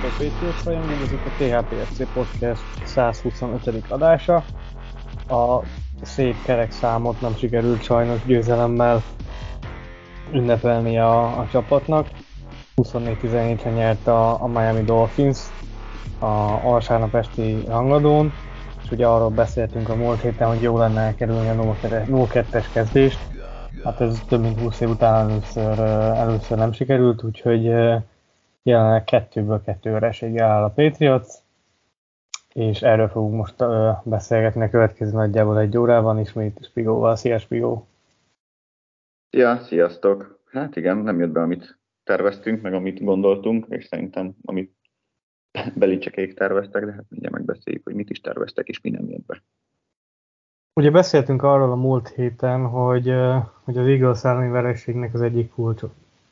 Sziasztok, Patriots rajongók, ez itt a THPFC Podcast 125. adása. A szép kerek számot nem sikerült sajnos győzelemmel ünnepelni a, a csapatnak. 24-17-re nyert a, a Miami Dolphins a vasárnap esti rangadón, és ugye arról beszéltünk a múlt héten, hogy jó lenne elkerülni a 0-2-es kezdést. Hát ez több mint 20 év után először, először nem sikerült, úgyhogy jelenleg kettőből kettő vereséggel áll a Patriots, és erről fogunk most uh, beszélgetni a következő nagyjából egy órában, ismét Spigóval. Szia Spigó! Ja, sziasztok! Hát igen, nem jött be, amit terveztünk, meg amit gondoltunk, és szerintem amit belicsekék terveztek, de hát mindjárt megbeszéljük, hogy mit is terveztek, és mi nem jött be. Ugye beszéltünk arról a múlt héten, hogy, hogy az Eagles elleni vereségnek az egyik kulcs,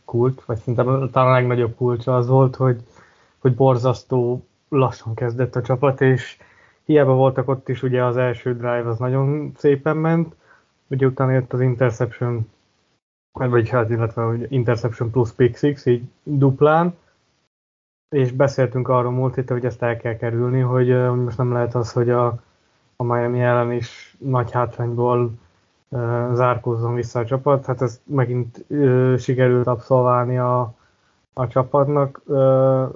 kulcs, vagy szerintem talán a legnagyobb kulcsa az volt, hogy, hogy borzasztó lassan kezdett a csapat, és hiába voltak ott is, ugye az első drive az nagyon szépen ment, ugye utána jött az interception, vagy hát illetve hogy interception plusz pick six, így duplán, és beszéltünk arról múlt héten, hogy ezt el kell kerülni, hogy, hogy most nem lehet az, hogy a, a Miami ellen is nagy hátrányból zárkózzon vissza a csapat. Hát ez megint sikerült abszolválni a, a csapatnak,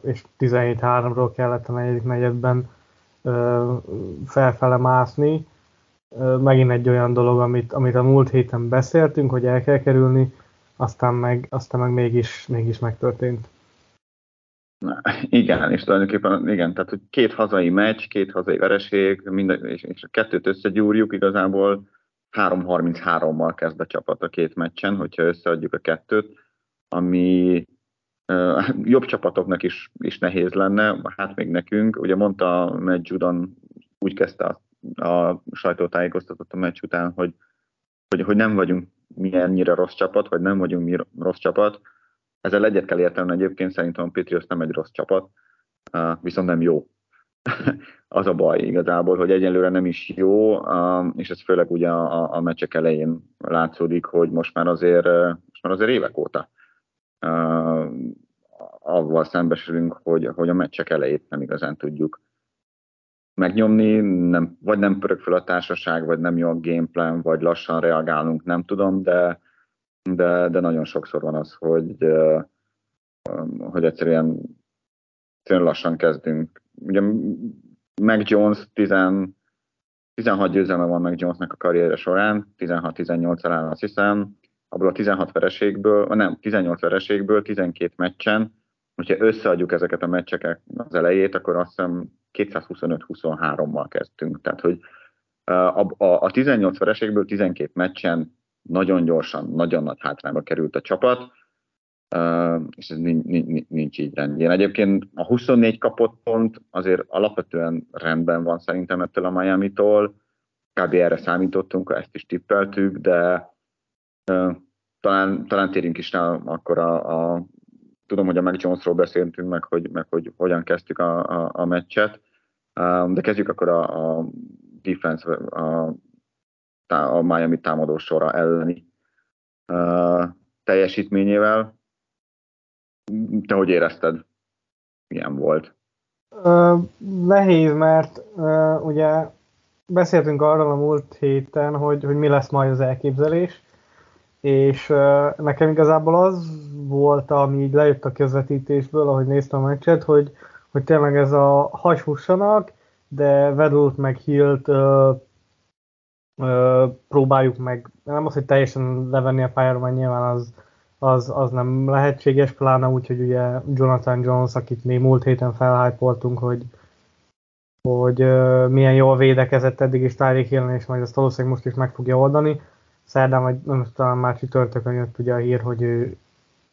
és 17-3-ról kellett a negyedik negyedben felfele mászni. Megint egy olyan dolog, amit, amit a múlt héten beszéltünk, hogy el kell kerülni, aztán meg, aztán meg mégis, mégis megtörtént. Na, igen, és tulajdonképpen igen, tehát hogy két hazai meccs, két hazai vereség, minden, és, és a kettőt összegyúrjuk igazából, 3-33-mal kezd a csapat a két meccsen, hogyha összeadjuk a kettőt, ami jobb csapatoknak is, is nehéz lenne, hát még nekünk. Ugye mondta Matt Judon, úgy kezdte a, a sajtótájékoztatott a meccs után, hogy, hogy, hogy nem vagyunk mi ennyire rossz csapat, vagy nem vagyunk mi rossz csapat. Ezzel egyet kell érteni, egyébként szerintem a Patriots nem egy rossz csapat, viszont nem jó az a baj igazából, hogy egyelőre nem is jó, és ez főleg ugye a, a meccsek elején látszódik, hogy most már azért, most már azért évek óta avval szembesülünk, hogy, hogy a meccsek elejét nem igazán tudjuk megnyomni, nem, vagy nem pörög fel a társaság, vagy nem jó a gameplan, vagy lassan reagálunk, nem tudom, de, de, de nagyon sokszor van az, hogy, hogy egyszerűen, egyszerűen lassan kezdünk ugye Mac Jones 10, 16 győzelme van Mac Jonesnak a karrierje során, 16-18 alá azt hiszem, abból a 16 vereségből, nem, 18 vereségből, 12 meccsen, hogyha összeadjuk ezeket a meccseket az elejét, akkor azt hiszem 225-23-mal kezdtünk. Tehát, hogy a, a, a 18 vereségből 12 meccsen nagyon gyorsan, nagyon nagy hátrányba került a csapat, és ez nincs, nincs így rendjén. Egyébként a 24 kapott pont azért alapvetően rendben van szerintem ettől a Miami-tól, kb. erre számítottunk, ezt is tippeltük, de talán, talán térjünk is rá akkor a, a tudom, hogy a Mac Jonesról beszéltünk, meg hogy, meg hogy hogyan kezdtük a, a, a meccset, de kezdjük akkor a, a defense, a, a Miami támadó sora elleni teljesítményével. Te hogy érezted? Milyen volt? Uh, nehéz, mert uh, ugye beszéltünk arról a múlt héten, hogy, hogy mi lesz majd az elképzelés, és uh, nekem igazából az volt, ami így lejött a közvetítésből, ahogy néztem a meccset, hogy, hogy tényleg ez a hashussanak, de Vedult meg Hilt uh, uh, próbáljuk meg, nem az, hogy teljesen levenni a pályára, mert nyilván az, az, az nem lehetséges, pláne úgy, hogy ugye Jonathan Jones, akit mi múlt héten felhájpoltunk, hogy, hogy uh, milyen jól védekezett eddig is Tyreek Hill, és majd ezt valószínűleg most is meg fogja oldani. Szerdán, vagy nem talán már csütörtökön jött ugye a hír, hogy ő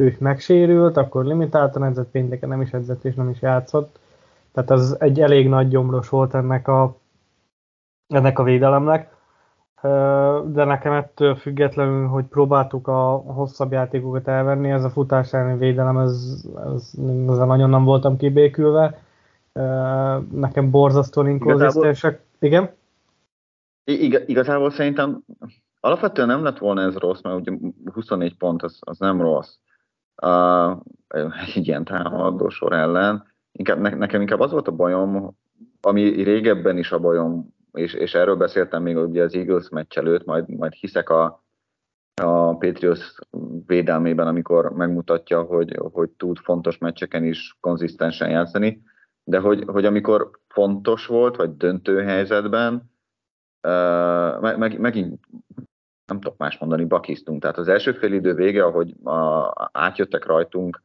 ő megsérült, akkor limitáltan edzett, pénteken nem is edzett és nem is játszott. Tehát az egy elég nagy gyomros volt ennek a, ennek a védelemnek. De nekem ettől függetlenül, hogy próbáltuk a hosszabb játékokat elvenni, ez a futás elleni védelem, ez, ez, ezzel nagyon nem voltam kibékülve. Nekem borzasztóan inkonzisztensek. Igen? Ig- igazából szerintem alapvetően nem lett volna ez rossz, mert ugye 24 pont az, az nem rossz uh, egy ilyen támadó sor ellen. Inkább, ne, nekem inkább az volt a bajom, ami régebben is a bajom, és, és erről beszéltem még ugye az Eagles meccs előtt, majd, majd hiszek a, a Patriots védelmében, amikor megmutatja, hogy, hogy tud fontos meccseken is konzisztensen játszani, de hogy, hogy amikor fontos volt, vagy döntő helyzetben, uh, meg, meg, megint nem tudok más mondani, bakisztunk. Tehát az első fél idő vége, ahogy a, átjöttek rajtunk,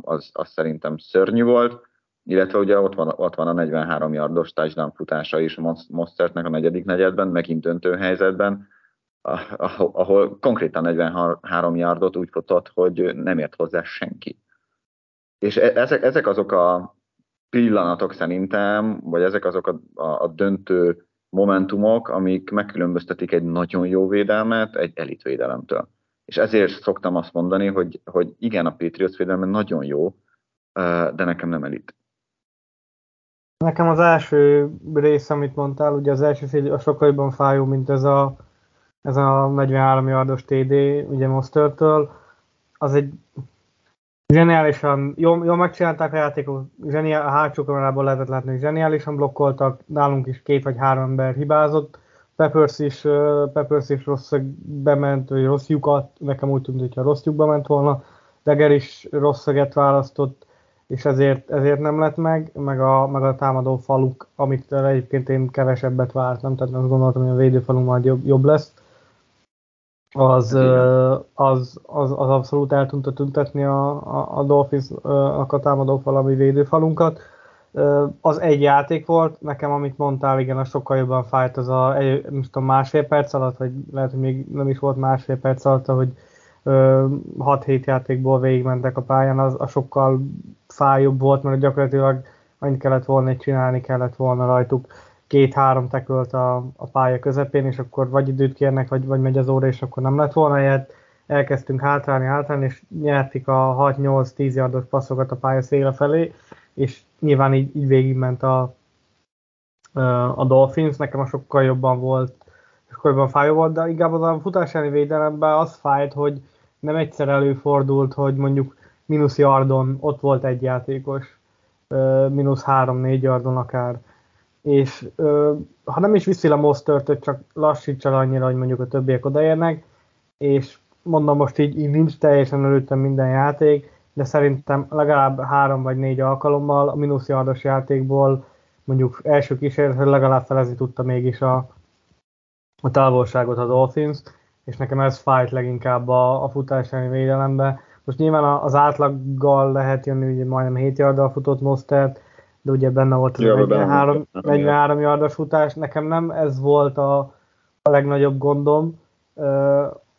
az, az szerintem szörnyű volt, illetve ugye ott van, ott van a 43 yardos touchdown futása is Mostertnek a negyedik negyedben, megint döntő helyzetben, ahol konkrétan 43 yardot úgy futott, hogy nem ért hozzá senki. És e, ezek, ezek azok a pillanatok szerintem, vagy ezek azok a, a, a döntő momentumok, amik megkülönböztetik egy nagyon jó védelmet egy elitvédelemtől. És ezért szoktam azt mondani, hogy, hogy igen, a Patriots védelme nagyon jó, de nekem nem elit. Nekem az első rész, amit mondtál, ugye az első fél a sokkal jobban fájó, mint ez a, ez a 43 yardos TD, ugye Mostert-től. Az egy Zseniálisan, jól, jól megcsinálták a játékot, zseniál, a hátsó kamerából lehetett látni, hogy zseniálisan blokkoltak, nálunk is két vagy három ember hibázott, Peppers is, Peppers is rossz bement, vagy rossz lyukat, nekem úgy tűnt, hogyha rossz lyukba ment volna, Deger is rossz szöget választott, és ezért, ezért nem lett meg, meg a, meg a támadó faluk, amit egyébként én kevesebbet vártam, tehát azt gondoltam, hogy a védőfalu majd jobb, jobb lesz az, az, az, az abszolút el tudta tüntetni a, a, a Dolphins a támadók valami védőfalunkat. Az egy játék volt, nekem amit mondtál, igen, a sokkal jobban fájt az a, nem tudom, másfél perc alatt, vagy lehet, hogy még nem is volt másfél perc alatt, hogy 6-7 játékból végigmentek a pályán, az a sokkal fájóbb volt, mert gyakorlatilag annyit kellett volna csinálni, kellett volna rajtuk két-három tekölt a, a pálya közepén, és akkor vagy időt kérnek, vagy, vagy megy az óra, és akkor nem lett volna ilyet. Elkezdtünk hátrálni, hátrálni, és nyertik a 6-8-10 yardos passzokat a pálya széle felé, és nyilván így, így végigment a, a Dolphins, nekem a sokkal jobban volt, sokkal jobban fájó volt, de inkább az a futás védelemben az fájt, hogy nem egyszer előfordult, hogy mondjuk mínusz yardon ott volt egy játékos, mínusz 3-4 yardon akár, és ha nem is viszi a Mostert, csak lassítsa annyira, hogy mondjuk a többiek odaérnek, és mondom most így, így nincs teljesen előttem minden játék, de szerintem legalább három vagy négy alkalommal a mínuszjardos játékból mondjuk első kísérletre legalább felezni tudta mégis a, a távolságot a Dolphins, és nekem ez fájt leginkább a, a futás elleni védelembe. Most nyilván az átlaggal lehet jönni, ugye majdnem 7 yarddal futott Mostert, de ugye benne volt az ja, 43, 43 yardos futás. Nekem nem ez volt a, a legnagyobb gondom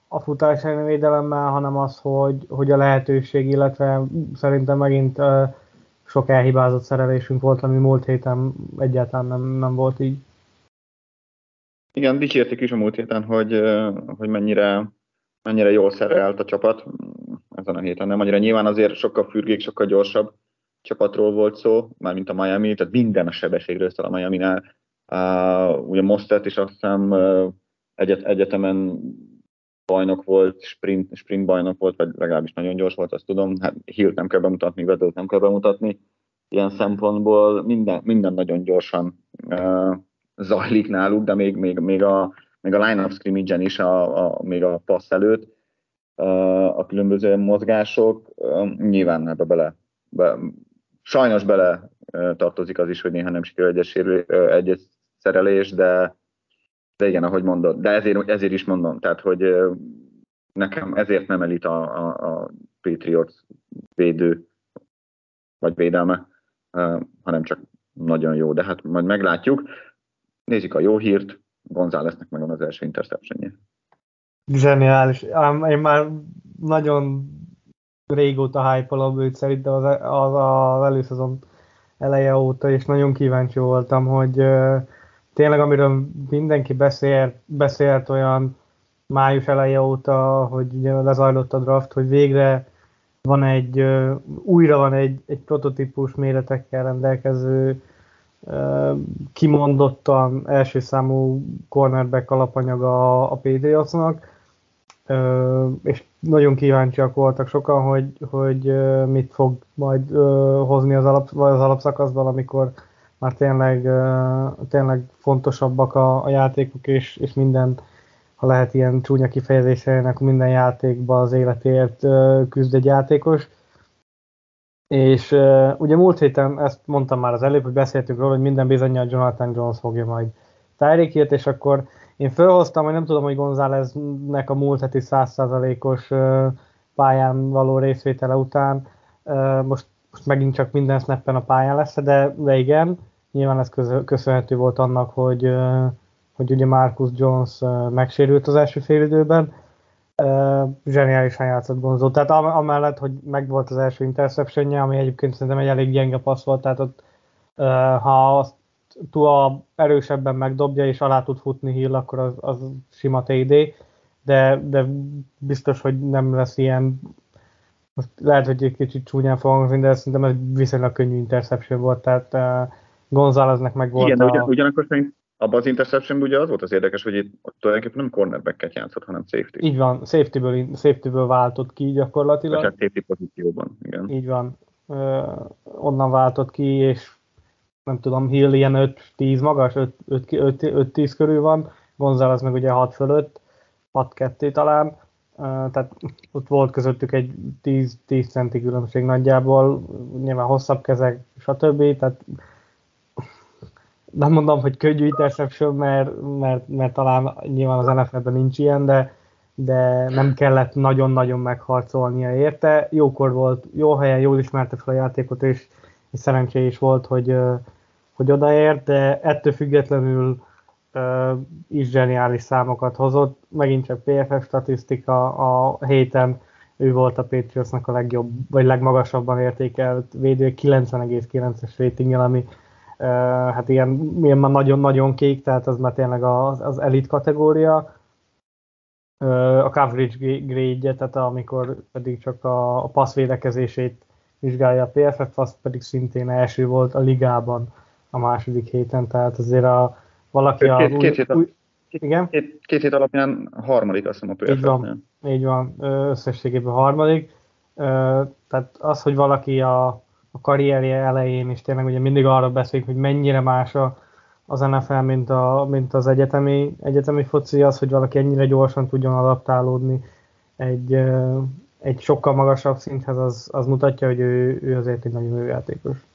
a futás védelemmel, hanem az, hogy, hogy a lehetőség, illetve szerintem megint sok elhibázott szerelésünk volt, ami múlt héten egyáltalán nem, nem volt így. Igen, dicsérték is a múlt héten, hogy, hogy mennyire, mennyire jól szerelt a csapat ezen a héten. Nem annyira nyilván azért sokkal fürgék, sokkal gyorsabb, csapatról volt szó, mármint a Miami, tehát minden a sebességről szól a Miami-nál. Uh, ugye Mostert is azt hiszem uh, egyet, egyetemen bajnok volt, sprint, sprint bajnok volt, vagy legalábbis nagyon gyors volt, azt tudom. Hát Hilt nem kell bemutatni, Vedőt nem kell bemutatni. Ilyen szempontból minden, minden nagyon gyorsan uh, zajlik náluk, de még, még, még a, még a line-up scrimmage-en is, a, a, még a passz előtt uh, a különböző mozgások, nyilván ebbe bele, be, Sajnos bele tartozik az is, hogy néha nem sikerül egyes, egyes szerelés, de, de igen, ahogy mondod. De ezért, ezért is mondom, tehát, hogy nekem ezért nem elit a, a, a Patriots védő, vagy védelme, hanem csak nagyon jó. De hát majd meglátjuk. Nézzük a jó hírt, Gonzáleznek megvan az első interceptionje. Zseniális. Én már nagyon régóta hype őt szerintem az, az, az előszezon eleje óta, és nagyon kíváncsi voltam, hogy tényleg amiről mindenki beszélt, beszélt olyan május eleje óta, hogy ugye lezajlott a draft, hogy végre van egy, újra van egy, egy prototípus méretekkel rendelkező kimondottan első számú cornerback alapanyaga a Patriotsnak, és nagyon kíváncsiak voltak sokan, hogy, hogy mit fog majd hozni az, alap, az alapszakaszban, amikor már tényleg, tényleg fontosabbak a, a játékok, és, és minden, ha lehet ilyen csúnya kifejezése, akkor minden játékban az életért küzd egy játékos. És ugye múlt héten ezt mondtam már az előbb, hogy beszéltünk róla, hogy minden bizonyal Jonathan Jones fogja majd Tyreek és akkor én felhoztam, hogy nem tudom, hogy Gonzáleznek a múlt heti 100%-os pályán való részvétele után most, most megint csak minden snappen a pályán lesz, de, de igen, nyilván ez köszönhető volt annak, hogy, hogy ugye Marcus Jones megsérült az első félidőben, zseniálisan játszott Gonzó. Tehát amellett, hogy megvolt az első interceptionje, ami egyébként szerintem egy elég gyenge passz volt, tehát ott ha azt Tua erősebben megdobja és alá tud futni Hill, akkor az, az sima TD, de, de biztos, hogy nem lesz ilyen most lehet, hogy egy kicsit csúnyán fogom de szerintem ez viszonylag könnyű interception volt, tehát uh, Gonzáleznek meg volt Igen, a... de ugyan, ugyanakkor szerint abban az interception ugye az volt az érdekes, hogy itt tulajdonképpen nem cornerback-et játszott, hanem safety. Így van, safety-ből, safety-ből váltott ki gyakorlatilag. Tehát safety pozícióban, igen. Így van. Uh, onnan váltott ki, és nem tudom, Hill ilyen 5-10 magas, 5-10 körül van, González meg ugye 6 fölött, 6-2 talán, tehát ott volt közöttük egy 10, 10 centi különbség nagyjából, nyilván hosszabb kezek, stb. Tehát nem mondom, hogy könnyű interception, mert, mert, mert talán nyilván az NFL-ben nincs ilyen, de, de nem kellett nagyon-nagyon megharcolnia érte. Jókor volt, jó helyen, jól ismerte fel a játékot, és, és szerencsé is volt, hogy, hogy odaért, de ettől függetlenül uh, is zseniális számokat hozott. Megint csak PFF statisztika a héten ő volt a Patriotsnak a legjobb, vagy legmagasabban értékelt védő, 90,9-es ratinggel, ami hát ilyen, ilyen már nagyon-nagyon kék, tehát az már tényleg az, az elit kategória. A coverage grade tehát amikor pedig csak a, a passzvédekezését vizsgálja a PFF, az pedig szintén első volt a ligában a második héten, tehát azért a, valaki a... Két, két, hét, új, igen? Két, két hét alapján harmadik, azt hiszem a Így van, így van, összességében harmadik. Tehát az, hogy valaki a, a karrierje elején is tényleg ugye mindig arra beszélik, hogy mennyire más a, az NFL, mint, a, mint az egyetemi, egyetemi foci, az, hogy valaki ennyire gyorsan tudjon adaptálódni egy, egy sokkal magasabb szinthez, az, az mutatja, hogy ő, ő azért egy nagyon jó játékos.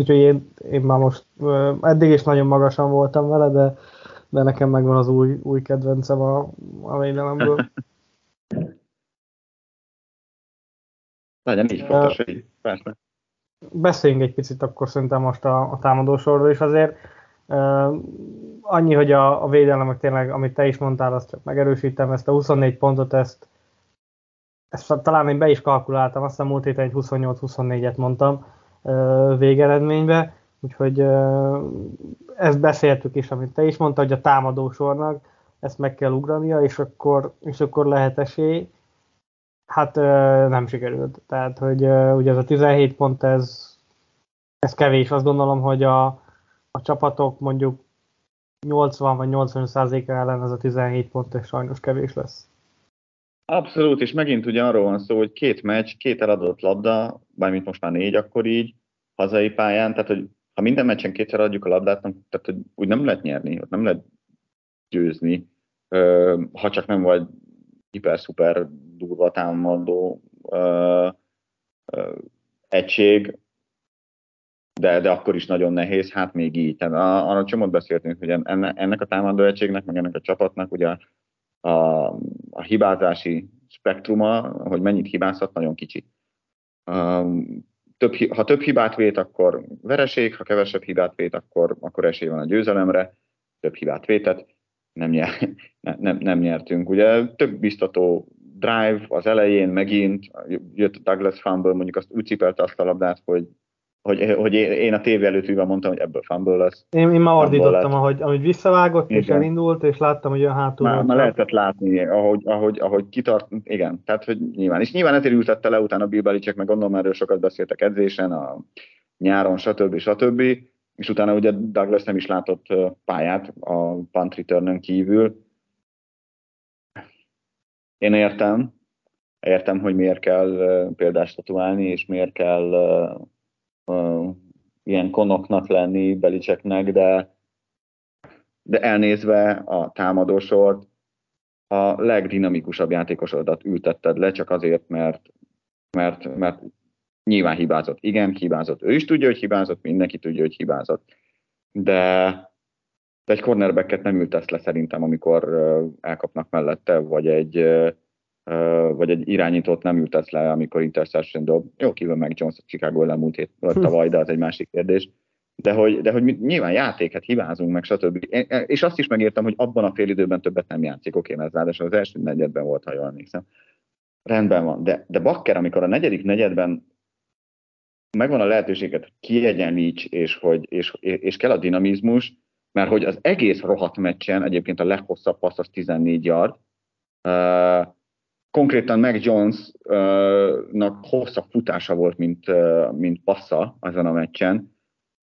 Úgyhogy én, én már most eddig is nagyon magasan voltam vele, de, de nekem megvan az új, új kedvencem a, a védelemből. Legyen így fontos, hogy persze. Beszéljünk egy picit akkor szerintem most a, a támadósorról is azért. Uh, annyi, hogy a, a védelemek tényleg, amit te is mondtál, azt csak megerősítem, ezt a 24 pontot, ezt, ezt talán én be is kalkuláltam, azt hiszem múlt héten egy 28-24-et mondtam, végeredménybe, úgyhogy ezt beszéltük is, amit te is mondtad, hogy a támadósornak ezt meg kell ugrania, és akkor, és akkor lehet esély. Hát nem sikerült. Tehát, hogy ugye ez a 17 pont, ez, ez kevés. Azt gondolom, hogy a, a csapatok mondjuk 80 vagy 85 százaléka ellen ez a 17 pont, és sajnos kevés lesz. Abszolút, és megint ugye arról van szó, hogy két meccs, két eladott labda, bármint most már négy, akkor így hazai pályán, tehát hogy ha minden meccsen kétszer adjuk a labdát, tehát hogy úgy nem lehet nyerni, ott nem lehet győzni, ha csak nem vagy hiper-szuper durva támadó egység, de, de akkor is nagyon nehéz, hát még így. Tehát arra csomót beszéltünk, hogy ennek a támadó egységnek, meg ennek a csapatnak ugye a, a hibázási spektruma, hogy mennyit hibázhat, nagyon kicsi. Um, több, ha több hibát vét, akkor vereség, ha kevesebb hibát vét, akkor, akkor esély van a győzelemre, több hibát vétett, nem, nyer, ne, nem, nem nyertünk. Ugye több biztató drive az elején megint, jött a Douglas fumble, mondjuk azt úgy cipelte azt a labdát, hogy hogy, hogy én a tévé előtt ülve mondtam, hogy ebből fumble lesz. Én, én már ordítottam, ahogy, ahogy visszavágott, igen. és elindult, és láttam, hogy olyan hátul már, már lehetett látni, ahogy, ahogy, ahogy kitart, igen, tehát hogy nyilván. És nyilván ezért ültette le utána Bill Belichick, meg gondolom erről sokat beszéltek edzésen, a nyáron, stb. stb. És utána ugye Douglas nem is látott pályát a punt return kívül. Én értem, értem, hogy miért kell példást statuálni, és miért kell uh, ilyen konoknak lenni Belicseknek, de, de elnézve a támadósort, a legdinamikusabb játékosodat ültetted le, csak azért, mert, mert, mert nyilván hibázott. Igen, hibázott. Ő is tudja, hogy hibázott, mindenki tudja, hogy hibázott. De, de egy cornerbacket nem ültesz le szerintem, amikor elkapnak mellette, vagy egy, vagy egy irányítót nem ültesz le, amikor interception dob. Jó, kívül meg Jones a Chicago ellen múlt hét, vagy tavaly, de az egy másik kérdés. De hogy, de hogy nyilván játéket hibázunk meg, stb. És azt is megértem, hogy abban a fél időben többet nem játszik. Oké, mert ráadásul az első negyedben volt, ha jól emlékszem. Rendben van. De, de Bakker, amikor a negyedik negyedben megvan a lehetőséget, hogy kiegyenlíts, és, hogy, és, és kell a dinamizmus, mert hogy az egész rohadt meccsen, egyébként a leghosszabb passz az 14 yard, uh, konkrétan Meg Jones-nak hosszabb futása volt, mint, mint passza ezen a meccsen,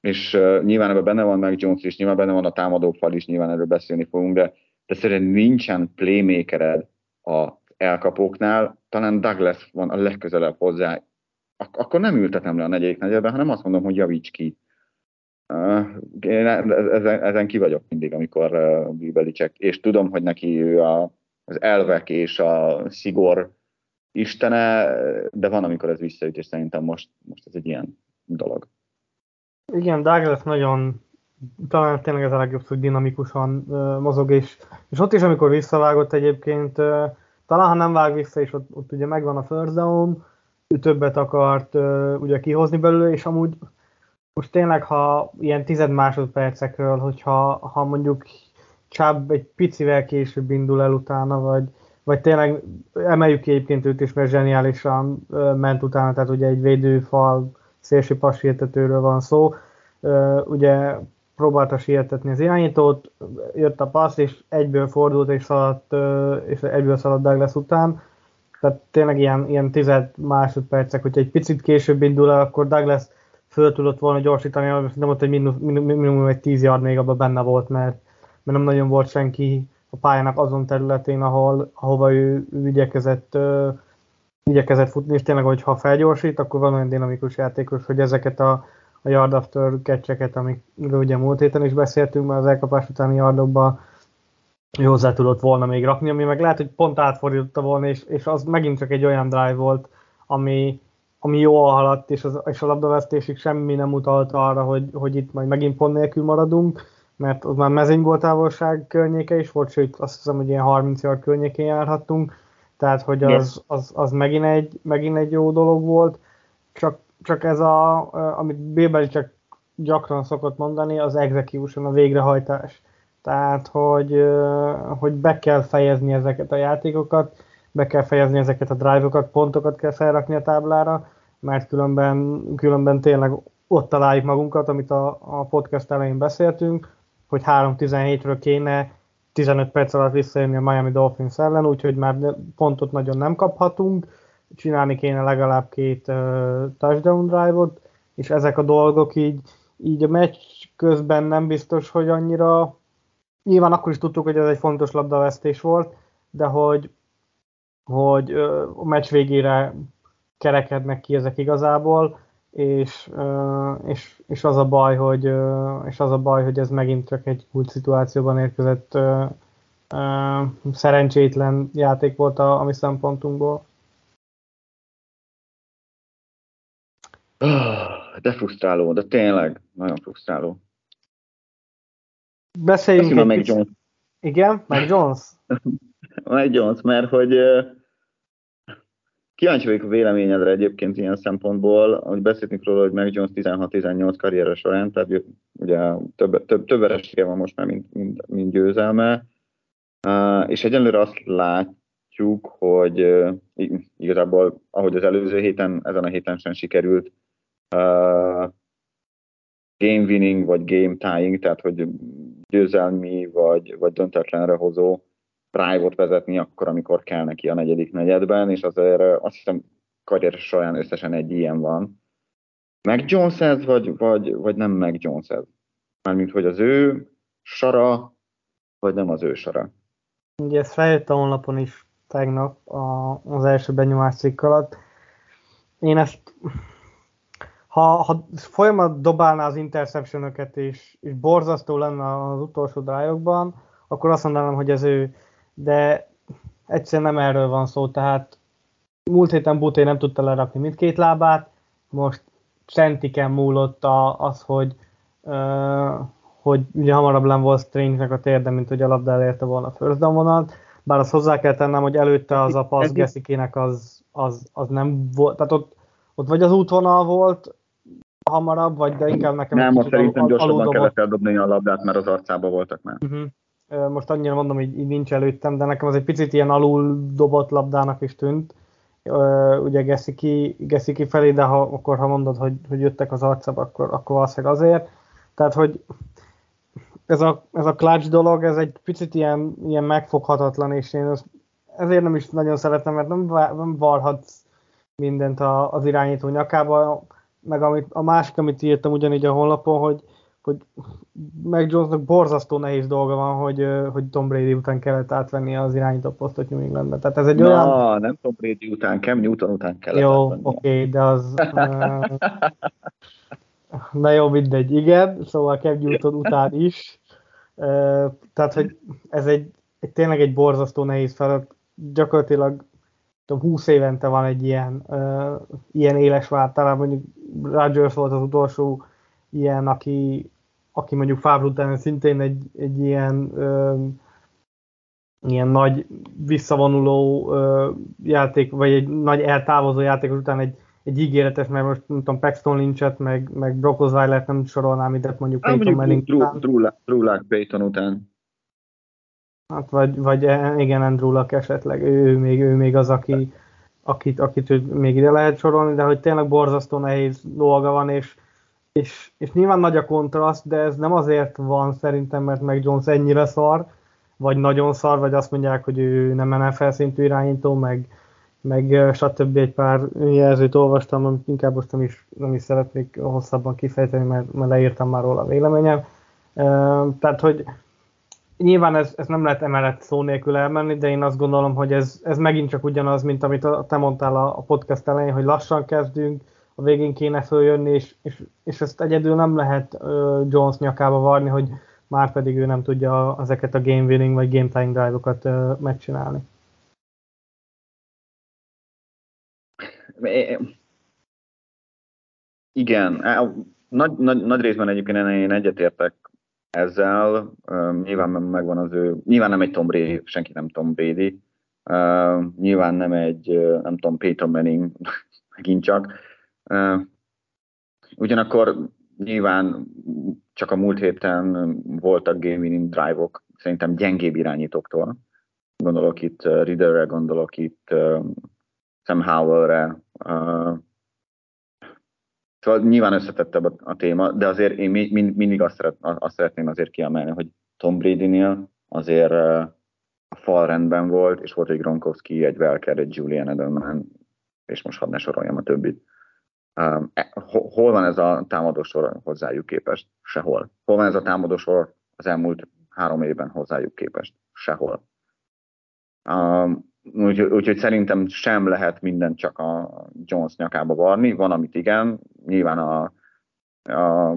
és nyilván ebben benne van Meg Jones is, nyilván benne van a támadófal is, nyilván erről beszélni fogunk, de, de szerintem nincsen playmakered a elkapóknál, talán Douglas van a legközelebb hozzá, Ak- akkor nem ültetem le a negyedik negyedben, hanem azt mondom, hogy javíts ki. Én ezen, ezen ki vagyok mindig, amikor Bibelicek, és tudom, hogy neki ő a az elvek és a szigor istene, de van, amikor ez visszaüt, és szerintem most, most ez egy ilyen dolog. Igen, Douglas nagyon, talán tényleg ez a legjobb, hogy dinamikusan uh, mozog, és, és ott is, amikor visszavágott egyébként, uh, talán ha nem vág vissza, és ott, ott ugye megvan a first down, többet akart ugye kihozni belőle, és amúgy most tényleg, ha ilyen tized másodpercekről, hogyha ha mondjuk Chubb egy picivel később indul el utána, vagy, vagy tényleg emeljük ki egyébként őt is, mert zseniálisan ment utána, tehát ugye egy védőfal szélső pasértetőről van szó. Ugye próbálta sietetni az irányítót, jött a passz, és egyből fordult, és szaladt, és egyből szaladt Douglas után. Tehát tényleg ilyen, ilyen tized másodpercek, hogyha egy picit később indul el, akkor Douglas föl tudott volna gyorsítani, nem ott egy minimum, egy 10 yard még abban benne volt, mert, mert nem nagyon volt senki a pályának azon területén, ahol, ahova ő, ő igyekezett, ö, igyekezett futni, és tényleg, hogyha felgyorsít, akkor van olyan dinamikus játékos, hogy ezeket a, a yard after catcheket, amikről ugye múlt héten is beszéltünk, mert az elkapás utáni yardokba hozzá tudott volna még rakni, ami meg lehet, hogy pont átfordította volna, és, és az megint csak egy olyan drive volt, ami, ami jól haladt, és, az, és a labdavesztésig semmi nem utalta arra, hogy, hogy itt majd megint pont nélkül maradunk, mert ott már mezőnygóltávolság környéke is volt, sőt azt hiszem, hogy ilyen 30 yard környékén járhattunk, tehát hogy az, az, az megint, egy, megint egy jó dolog volt, csak, csak ez a, amit Bébeli csak gyakran szokott mondani, az execution, a végrehajtás. Tehát, hogy, hogy be kell fejezni ezeket a játékokat, be kell fejezni ezeket a drive-okat, pontokat kell felrakni a táblára, mert különben, különben tényleg ott találjuk magunkat, amit a, a podcast elején beszéltünk, hogy 3-17-ről kéne 15 perc alatt visszajönni a Miami Dolphins ellen, úgyhogy már pontot nagyon nem kaphatunk, csinálni kéne legalább két uh, touchdown drive-ot, és ezek a dolgok így, így a meccs közben nem biztos, hogy annyira nyilván akkor is tudtuk, hogy ez egy fontos labdavesztés volt, de hogy, hogy a meccs végére kerekednek ki ezek igazából, és, és, és, az a baj, hogy, és az a baj, hogy ez megint csak egy kult szituációban érkezett szerencsétlen játék volt a, a mi szempontunkból. De frusztráló, de tényleg nagyon frusztráló. Beszéljünk egy meg Jones. Igen, meg Jones? meg Jones, mert hogy Kíváncsi vagyok a véleményedre egyébként ilyen szempontból, hogy beszéltünk róla, hogy Mac Jones 16-18 karrieres során, tehát ugye több, több, több veresége van most már, mint, mint, mint győzelme, uh, és egyelőre azt látjuk, hogy igazából, ahogy az előző héten, ezen a héten sem sikerült, uh, game winning vagy game tying, tehát hogy győzelmi vagy, vagy döntetlenre hozó drive-ot vezetni akkor, amikor kell neki a negyedik negyedben, és azért azt hiszem karrier során összesen egy ilyen van. Meg Jones ez, vagy, vagy, vagy nem meg Jones ez? Mármint, hogy az ő sara, vagy nem az ő sara. Ugye ez feljött a honlapon is tegnap a, az első benyomás cikk alatt. Én ezt, ha, ha folyamat dobálná az interception és, és borzasztó lenne az utolsó drive akkor azt mondanám, hogy ez ő, de egyszerűen nem erről van szó, tehát múlt héten Buté nem tudta lerakni mindkét lábát, most centiken múlott az, hogy, uh, hogy ugye hamarabb nem volt Strange-nek a térde, mint hogy a labda elérte volna a first down vonalat, bár azt hozzá kell tennem, hogy előtte az a passz Gessikének az, az, az nem volt, tehát ott, ott vagy az útvonal volt hamarabb, vagy de inkább nekem Nem, most szerintem gyorsabban kellett eldobni a labdát, mert az arcába voltak már. Uh-huh. Most annyira mondom, hogy így nincs előttem, de nekem az egy picit ilyen alul dobott labdának is tűnt. Ugye Gessiki, Gessiki felé, de ha, akkor ha mondod, hogy, hogy jöttek az arcába, akkor, akkor valószínűleg azért. Tehát, hogy ez a, ez a clutch dolog, ez egy picit ilyen, ilyen megfoghatatlan, és én az, ezért nem is nagyon szeretem, mert nem, nem varhatsz mindent a, az irányító nyakába, meg amit, a másik, amit írtam ugyanígy a honlapon, hogy, hogy meg Jonesnak borzasztó nehéz dolga van, hogy, hogy Tom Brady után kellett átvenni az irányító posztot New Englandbe. Tehát ez egy Na, olyan... nem Tom Brady után, Cam Newton után kellett Jó, oké, okay, de az... Na jó, mindegy, igen, szóval Cam Newton után is. Tehát, hogy ez egy, egy tényleg egy borzasztó nehéz feladat. Gyakorlatilag tudom, 20 évente van egy ilyen, uh, ilyen éles vált, talán mondjuk Rodgers volt az utolsó ilyen, aki, aki mondjuk Favre után szintén egy, egy ilyen uh, ilyen nagy visszavonuló uh, játék, vagy egy nagy eltávozó játék után egy, egy ígéretes, mert most nem tudom, Paxton Lynchet, meg, meg Brock Osweiler nem sorolnám ide, mondjuk Peyton Manning után. Drew Luck Peyton után. Hát vagy, vagy igen, Andrew Luck esetleg, ő még, ő még az, aki, akit, akit még ide lehet sorolni, de hogy tényleg borzasztó nehéz dolga van, és, és, és nyilván nagy a kontraszt, de ez nem azért van szerintem, mert meg Jones ennyire szar, vagy nagyon szar, vagy azt mondják, hogy ő nem NFL szintű irányító, meg, meg stb. egy pár jelzőt olvastam, amit inkább most nem is, nem is szeretnék hosszabban kifejteni, mert, mert leírtam már róla a véleményem. Tehát, hogy nyilván ez, ez nem lehet emellett szó nélkül elmenni, de én azt gondolom, hogy ez, ez megint csak ugyanaz, mint amit te mondtál a, a podcast elején, hogy lassan kezdünk, a végén kéne följönni, és, és, és ezt egyedül nem lehet uh, Jones nyakába varni, hogy már pedig ő nem tudja ezeket a game winning vagy game time drive-okat uh, megcsinálni. Igen, nagy, nagy, nagy részben egyébként én egyetértek ezzel. Uh, nyilván megvan az ő, nyilván nem egy Tom Brady, senki nem Tom Brady, uh, nyilván nem egy, uh, nem tudom, Peyton Manning, megint csak. Uh, ugyanakkor nyilván csak a múlt héten voltak game winning drive-ok, szerintem gyengébb irányítóktól. Gondolok itt Ridderre, gondolok itt uh, Sam Howell-re, uh, Szóval nyilván összetettebb a, a téma, de azért én mind, mindig azt, szeret, azt szeretném azért kiemelni, hogy Tom Brady-nél azért a fal rendben volt, és volt egy Gronkowski, egy Welker, egy Julian Edelman, és most hadd ne soroljam a többit. Uh, hol van ez a támadósor hozzájuk képest? Sehol. Hol van ez a támadósor az elmúlt három évben hozzájuk képest? Sehol. Um, Úgyhogy, úgyhogy szerintem sem lehet mindent csak a Jones nyakába varni. Van, amit igen, nyilván a, a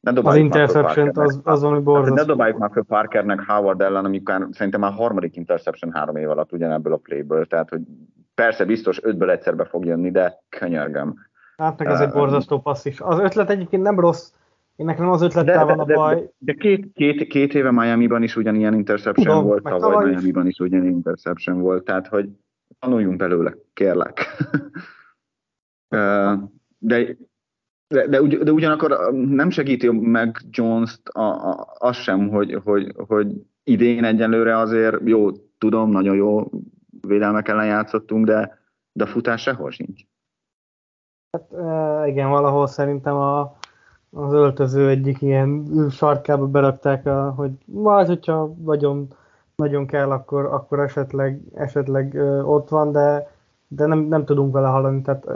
ne az interception az, az ami borzasztó. Ne dobáljuk már fel Parkernek Howard ellen, amikor szerintem már harmadik interception három év alatt ugyanebből a playből, tehát hogy persze biztos ötből egyszerbe fog jönni, de könyörgöm. Hát meg ez uh, egy borzasztó passz is. Az ötlet egyébként nem rossz, én nekem az ötlettel van a baj. De, de, de két, két, két éve Miami-ban is ugyanilyen interception Tudom, volt, tavaly Miami-ban is ugyanilyen interception volt, tehát hogy tanuljunk belőle, kérlek. de, de, de, de ugyanakkor nem segíti meg Jones-t a, a, az sem, hogy, hogy, hogy idén egyenlőre azért jó, tudom, nagyon jó védelmek ellen játszottunk, de, de a futás sehol sincs. Hát igen, valahol szerintem a, az öltöző egyik ilyen sarkába berakták, a, hogy majd, hogyha nagyon, nagyon kell, akkor, akkor esetleg, esetleg ott van, de, de nem, nem tudunk vele hallani. Tehát,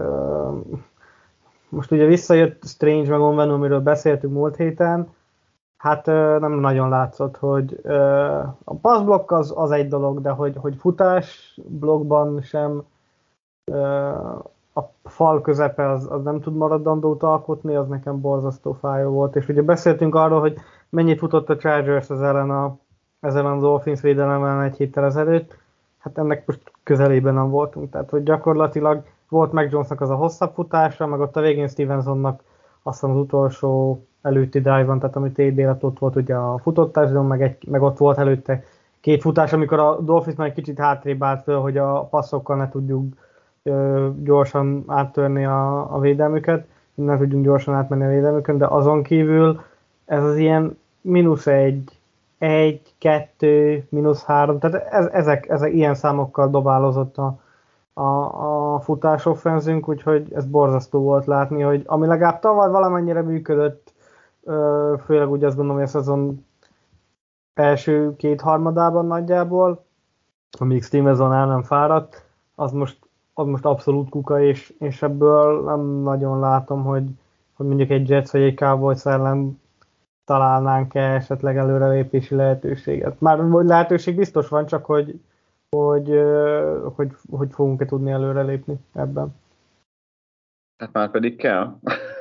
most ugye visszajött Strange meg Onven, amiről beszéltünk múlt héten, hát nem nagyon látszott, hogy a passzblokk az, az egy dolog, de hogy, hogy futás blokkban sem a fal közepe az, az nem tud maradandót alkotni, az nekem borzasztó fájó volt. És ugye beszéltünk arról, hogy mennyit futott a Chargers az ellen, a, ezen az Dolphins védelemmel egy héttel ezelőtt, hát ennek most közelében nem voltunk. Tehát, hogy gyakorlatilag volt meg Jonesnak az a hosszabb futása, meg ott a végén Stevensonnak azt az utolsó előtti dive tehát amit TD ott volt ugye a futottás, meg, egy, meg ott volt előtte két futás, amikor a Dolphins már egy kicsit hátrébb állt föl, hogy a passzokkal ne tudjuk gyorsan áttörni a, a védelmüket, ne tudjunk gyorsan átmenni a védelmükön, de azon kívül ez az ilyen mínusz egy, egy, kettő, mínusz három, tehát ez, ezek, ezek ilyen számokkal dobálozott a, a, a futás úgyhogy ez borzasztó volt látni, hogy ami legalább tavaly valamennyire működött, főleg úgy azt gondolom, hogy a szezon első két harmadában nagyjából, amíg Stevenson el nem fáradt, az most, az most abszolút kuka, és, és ebből nem nagyon látom, hogy, hogy mondjuk egy Jets vagy egy Cowboys ellen találnánk-e esetleg előrelépési lehetőséget. Már vagy lehetőség biztos van, csak hogy, hogy, hogy, hogy fogunk-e tudni előrelépni ebben. Hát már pedig kell.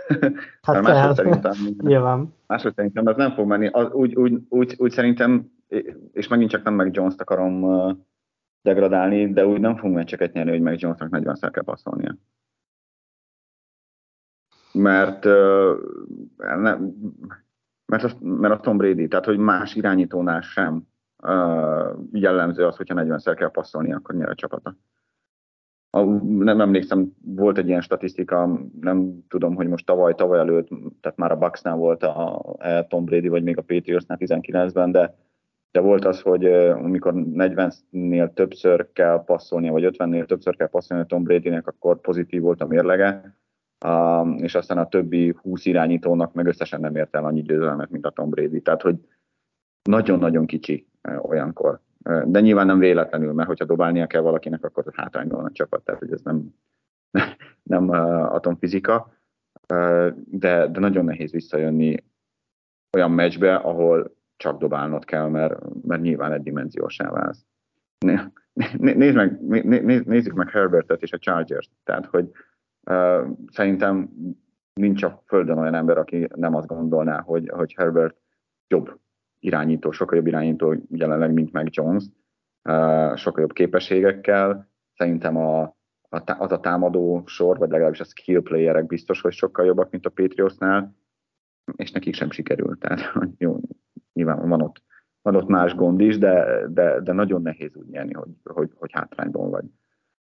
Hát kell. Szerintem, Nyilván. Máshogy szerintem ez nem fog menni. Az, úgy, úgy, úgy, úgy, szerintem, és megint csak nem meg Jones-t akarom degradálni, de úgy nem fogunk meccseket nyerni, hogy meg Jonesnak 40-szer kell passzolnia. Mert, mert, az, mert a Tom Brady, tehát hogy más irányítónál sem jellemző az, hogyha 40-szer kell passzolni, akkor nyer a csapata nem emlékszem, volt egy ilyen statisztika, nem tudom, hogy most tavaly, tavaly előtt, tehát már a Bucksnál volt a, a Tom Brady, vagy még a Patriotsnál 19-ben, de, de volt az, hogy amikor 40-nél többször kell passzolnia, vagy 50-nél többször kell passzolni a Tom Bradynek, akkor pozitív volt a mérlege, és aztán a többi 20 irányítónak meg összesen nem ért el annyi győzelmet, mint a Tom Brady. Tehát, hogy nagyon-nagyon kicsi olyankor. De nyilván nem véletlenül, mert hogyha dobálnia kell valakinek, akkor hátrányban van a csapat, tehát hogy ez nem, nem atomfizika, de, de nagyon nehéz visszajönni olyan meccsbe, ahol csak dobálnod kell, mert, mert nyilván egy dimenziósá válsz. Nézd meg, nézd, nézzük meg Herbertet és a Chargers-t, tehát hogy uh, szerintem nincs a földön olyan ember, aki nem azt gondolná, hogy, hogy Herbert jobb irányító, sokkal jobb irányító jelenleg, mint meg Jones, sokkal jobb képességekkel. Szerintem a, a, az a támadó sor, vagy legalábbis a skill playerek biztos, hogy sokkal jobbak, mint a Patriotsnál, és nekik sem sikerült. Tehát jó, nyilván van ott, van ott más gond is, de, de, de nagyon nehéz úgy nyerni, hogy, hogy, hogy hátrányban vagy.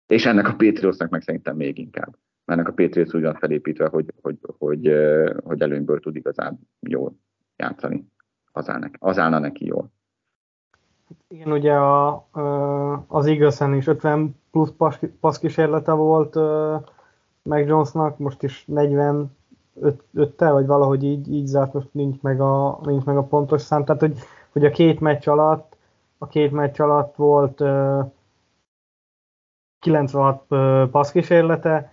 És ennek a Patriotsnak meg szerintem még inkább. Mert ennek a Patriots úgy van felépítve, hogy, hogy, hogy, hogy előnyből tud igazán jól játszani az, áll neki, az állna neki jól. Igen, ugye a, az Eaglesen is 50 plusz passz kísérlete volt meg Jonesnak, most is 45 tel vagy valahogy így, így zárt, most nincs meg, a, nincs meg a pontos szám. Tehát, hogy, hogy a két meccs alatt, a két meccs alatt volt 96 passz kísérlete,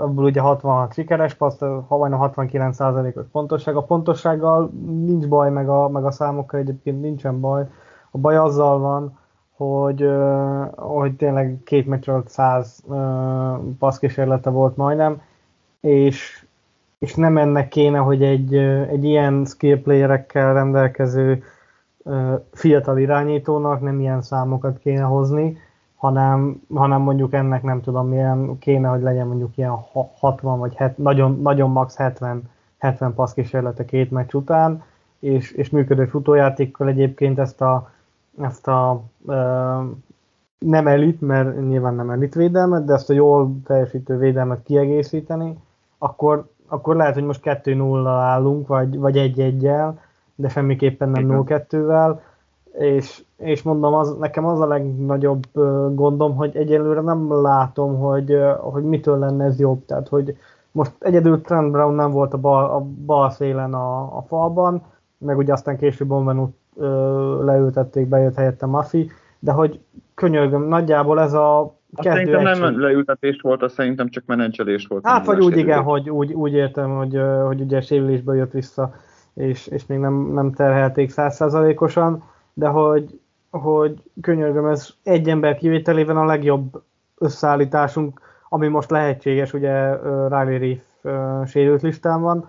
abból ugye 66 sikeres passz, majdnem 69%-os pontosság. A pontossággal nincs baj, meg a, meg a számokkal egyébként nincsen baj. A baj azzal van, hogy, hogy tényleg két meccs alatt 100 passzkísérlete volt majdnem, és, és nem ennek kéne, hogy egy, egy ilyen skill playerekkel rendelkező fiatal irányítónak nem ilyen számokat kéne hozni, hanem, hanem mondjuk ennek nem tudom milyen, kéne, hogy legyen mondjuk ilyen 60 vagy het, nagyon, nagyon max 70, 70 passz kísérlete két meccs után, és, és működő futójátékkal egyébként ezt a, ezt a nem elit, mert nyilván nem elit védelmet, de ezt a jól teljesítő védelmet kiegészíteni, akkor, akkor lehet, hogy most 2-0 állunk, vagy, vagy 1-1-el, de semmiképpen nem 0-2-vel, és, és mondom, az, nekem az a legnagyobb gondom, hogy egyelőre nem látom, hogy, hogy mitől lenne ez jobb. Tehát, hogy most egyedül Trent Brown nem volt a bal, a bal szélen a, a falban, meg ugye aztán később Bonvenut leültették, bejött helyette Mafi, de hogy könyörgöm, nagyjából ez a kezdő Szerintem egység. nem leültetés volt, az szerintem csak menedzselés volt. Hát vagy úgy igen, hogy úgy, úgy értem, hogy, hogy ugye sérülésből jött vissza, és, és még nem, nem terhelték százszázalékosan, de hogy, hogy könyörgöm, ez egy ember kivételében a legjobb összeállításunk, ami most lehetséges, ugye Riley Reef sérült listán van,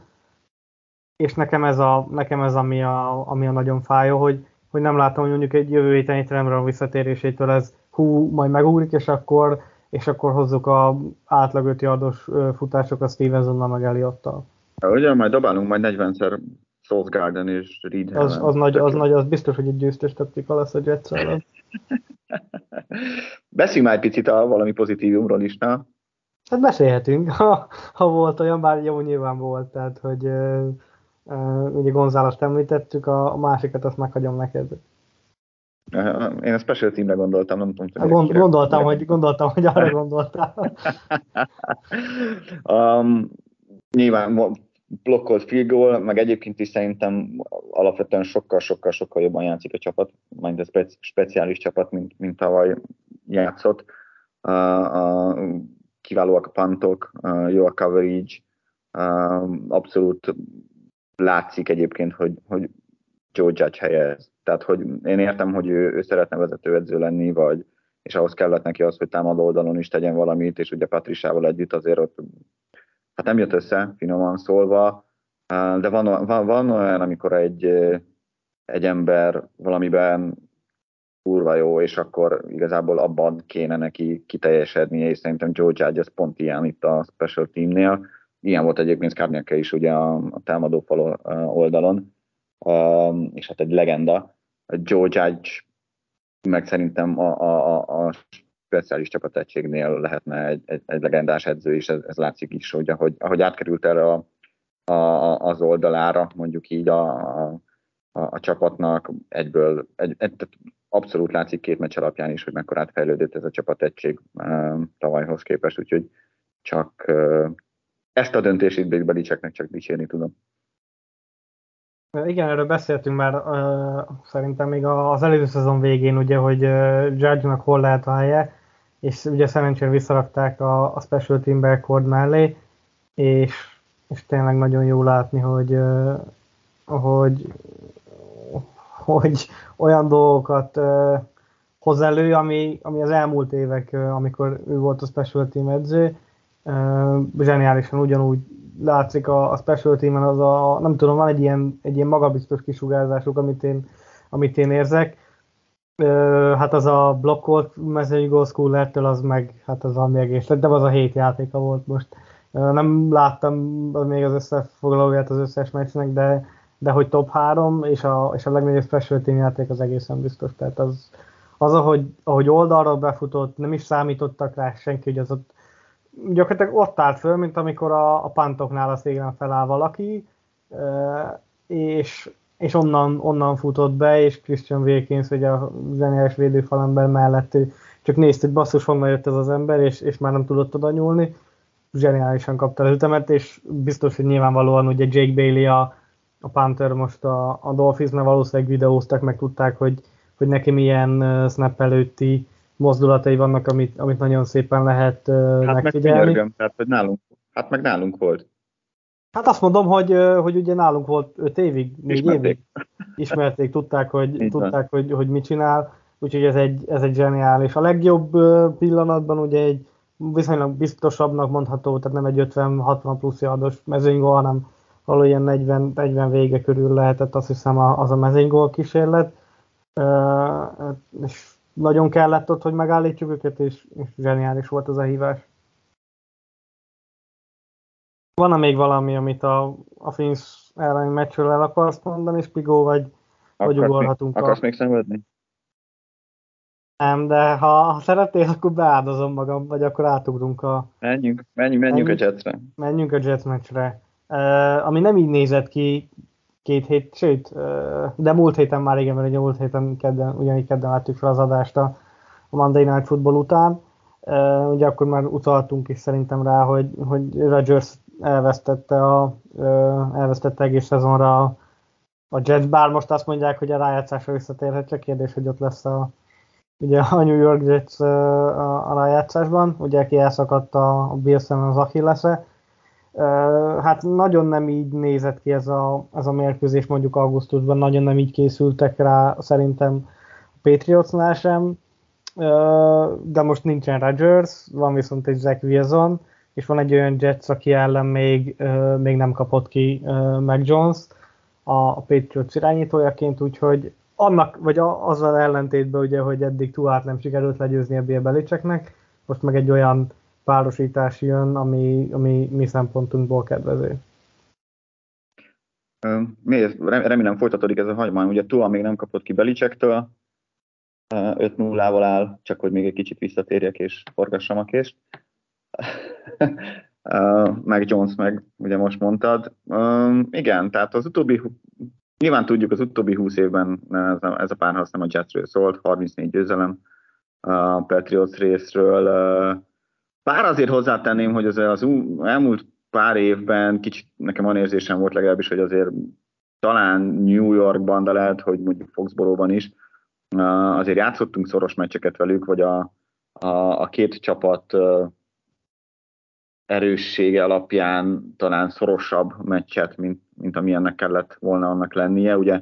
és nekem ez, a, nekem ez ami, a, ami a nagyon fájó, hogy, hogy nem látom, hogy mondjuk egy jövő héten egy visszatérésétől ez hú, majd megúrik, és akkor, és akkor hozzuk a átlag 5 yardos futásokat Stevensonnal meg Eliottal. Ugye, majd dobálunk majd 40-szer South Garden és Reed az, az, nagy, az, nagy, az biztos, hogy egy győztes taktika lesz a jets Beszéljünk már egy picit a valami pozitívumról is, na? Hát beszélhetünk, ha, ha volt olyan, bár jó nyilván volt, tehát hogy uh, ugye Gonzálost említettük, a, a másikat azt meghagyom neked. Én a special teamre gondoltam, nem tudom. Hogy Gond, gondoltam, hogy, gondoltam, hogy arra gondoltál. um, nyilván blokkolt field goal, meg egyébként is szerintem alapvetően sokkal-sokkal-sokkal jobban játszik a csapat, majd ez speci- speciális csapat, mint, mint tavaly játszott. Uh, uh, kiválóak a pantok, uh, jó a coverage, uh, abszolút látszik egyébként, hogy, hogy Joe Judge helye ez. Tehát, hogy én értem, hogy ő, ő szeretne vezetőedző lenni, vagy és ahhoz kellett neki az, hogy támadó oldalon is tegyen valamit, és ugye Patrisával együtt azért ott hát nem jött össze, finoman szólva, de van, van, van olyan, amikor egy, egy ember valamiben kurva jó, és akkor igazából abban kéne neki kiteljesednie, és szerintem Joe Judge ez pont ilyen itt a special teamnél. Ilyen volt egyébként Skarnyake is ugye a, a támadó fal oldalon, és hát egy legenda. Joe Judge meg szerintem a, a, a, speciális csapategységnél lehetne egy, egy, egy legendás edző, és ez, ez látszik is, hogy ahogy, ahogy átkerült erre a, a, az oldalára, mondjuk így a, a, a csapatnak egyből, egy, egy, abszolút látszik két meccs alapján is, hogy mekkora átfejlődött ez a csapategység tavalyhoz képest, úgyhogy csak ezt a döntését Big Belicseknek csak dicsérni tudom. Igen, erről beszéltünk már uh, szerintem még az előző szezon végén, ugye, hogy uh, Judge-nak hol lehet a helye, és ugye szerencsére visszarakták a, a Special Team Record mellé, és, és tényleg nagyon jó látni, hogy, uh, hogy, hogy olyan dolgokat uh, hoz elő, ami, ami az elmúlt évek, uh, amikor ő volt a Special Team edző, uh, zseniálisan ugyanúgy látszik a, a special teamen, az a, nem tudom, van egy ilyen, egy ilyen magabiztos kisugárzásuk, amit én, amit én érzek. Ö, hát az a blokkolt mezőny goal az meg, hát az valami egész lett, de az a hét játéka volt most. Ö, nem láttam még az összefoglalóját az összes meccsnek, de, de hogy top 3 és a, és a legnagyobb special team játék az egészen biztos. Tehát az, az ahogy, ahogy oldalról befutott, nem is számítottak rá senki, hogy az ott gyakorlatilag ott állt föl, mint amikor a, a pantoknál a szégen feláll valaki, és, és onnan, onnan futott be, és Christian Wilkins, hogy a zseniális védőfalember mellett csak nézte, hogy basszus, honnan jött ez az ember, és, és már nem tudott oda nyúlni. Zseniálisan kapta az ütemet, és biztos, hogy nyilvánvalóan ugye Jake Bailey a, a Panther most a, a Dolphins-nál valószínűleg videóztak, meg tudták, hogy, hogy neki milyen snap előtti mozdulatai vannak, amit, amit nagyon szépen lehet uh, hát megfigyelni. Meg tehát, hogy nálunk, hát meg nálunk volt. Hát azt mondom, hogy, hogy ugye nálunk volt 5 évig, 4 évig ismerték, tudták, hogy, tudták hogy, hogy mit csinál, úgyhogy ez egy, ez egy zseniális. A legjobb pillanatban ugye egy viszonylag biztosabbnak mondható, tehát nem egy 50-60 plusz yardos mezőnygól, hanem való ilyen 40, 40 vége körül lehetett azt hiszem az a mezőnygól kísérlet. És nagyon kellett ott, hogy megállítjuk őket, és, és zseniális volt az a hívás. Van-e még valami, amit a, a Finns elleni meccsről el akarsz mondani, Spigó, vagy, vagy ugorhatunk? Még, akarsz még szenvedni? Nem, de ha, ha szeretnél, akkor beáldozom magam, vagy akkor átugrunk a... Menjünk, menjünk, menjünk, menjünk a Jetsre. Menjünk a Jets meccsre. Uh, ami nem így nézett ki, két hét, sőt, de múlt héten már igen, mert ugye múlt héten kedden, ugyanígy kedden láttuk fel az adást a, a Monday Night Football után. Ugye akkor már utaltunk is szerintem rá, hogy, hogy Rodgers elvesztette, a, elvesztette egész szezonra a, a Jets, bár most azt mondják, hogy a rájátszásra visszatérhet, csak kérdés, hogy ott lesz a, ugye a New York Jets a, a rájátszásban, ugye aki elszakadt a, a Bills az Achillesze, Hát nagyon nem így nézett ki ez a, ez a mérkőzés mondjuk augusztusban, nagyon nem így készültek rá szerintem a Patriotsnál sem, de most nincsen Rodgers, van viszont egy Zach Wilson, és van egy olyan Jets, aki ellen még, még nem kapott ki meg Jones a Patriots irányítójaként, úgyhogy annak, vagy azzal ellentétben ugye, hogy eddig túlát nem sikerült legyőzni a Bill most meg egy olyan párosítás jön, ami, ami mi szempontunkból kedvező. Remélem folytatódik ez a hagymány. Ugye Tua még nem kapott ki Belicsektől, 5-0-ával áll, csak hogy még egy kicsit visszatérjek és forgassam a kést. meg Jones meg, ugye most mondtad. Igen, tehát az utóbbi, nyilván tudjuk, az utóbbi 20 évben ez a, ez a párharc nem a Jetsről szólt, 34 győzelem a Patriots részről, bár azért hozzátenném, hogy az, az elmúlt pár évben kicsit nekem van érzésem volt legalábbis, hogy azért talán New Yorkban, de lehet, hogy mondjuk Foxborough-ban is, azért játszottunk szoros meccseket velük, vagy a, a, a két csapat erőssége alapján talán szorosabb meccset, mint, mint amilyennek kellett volna annak lennie. Ugye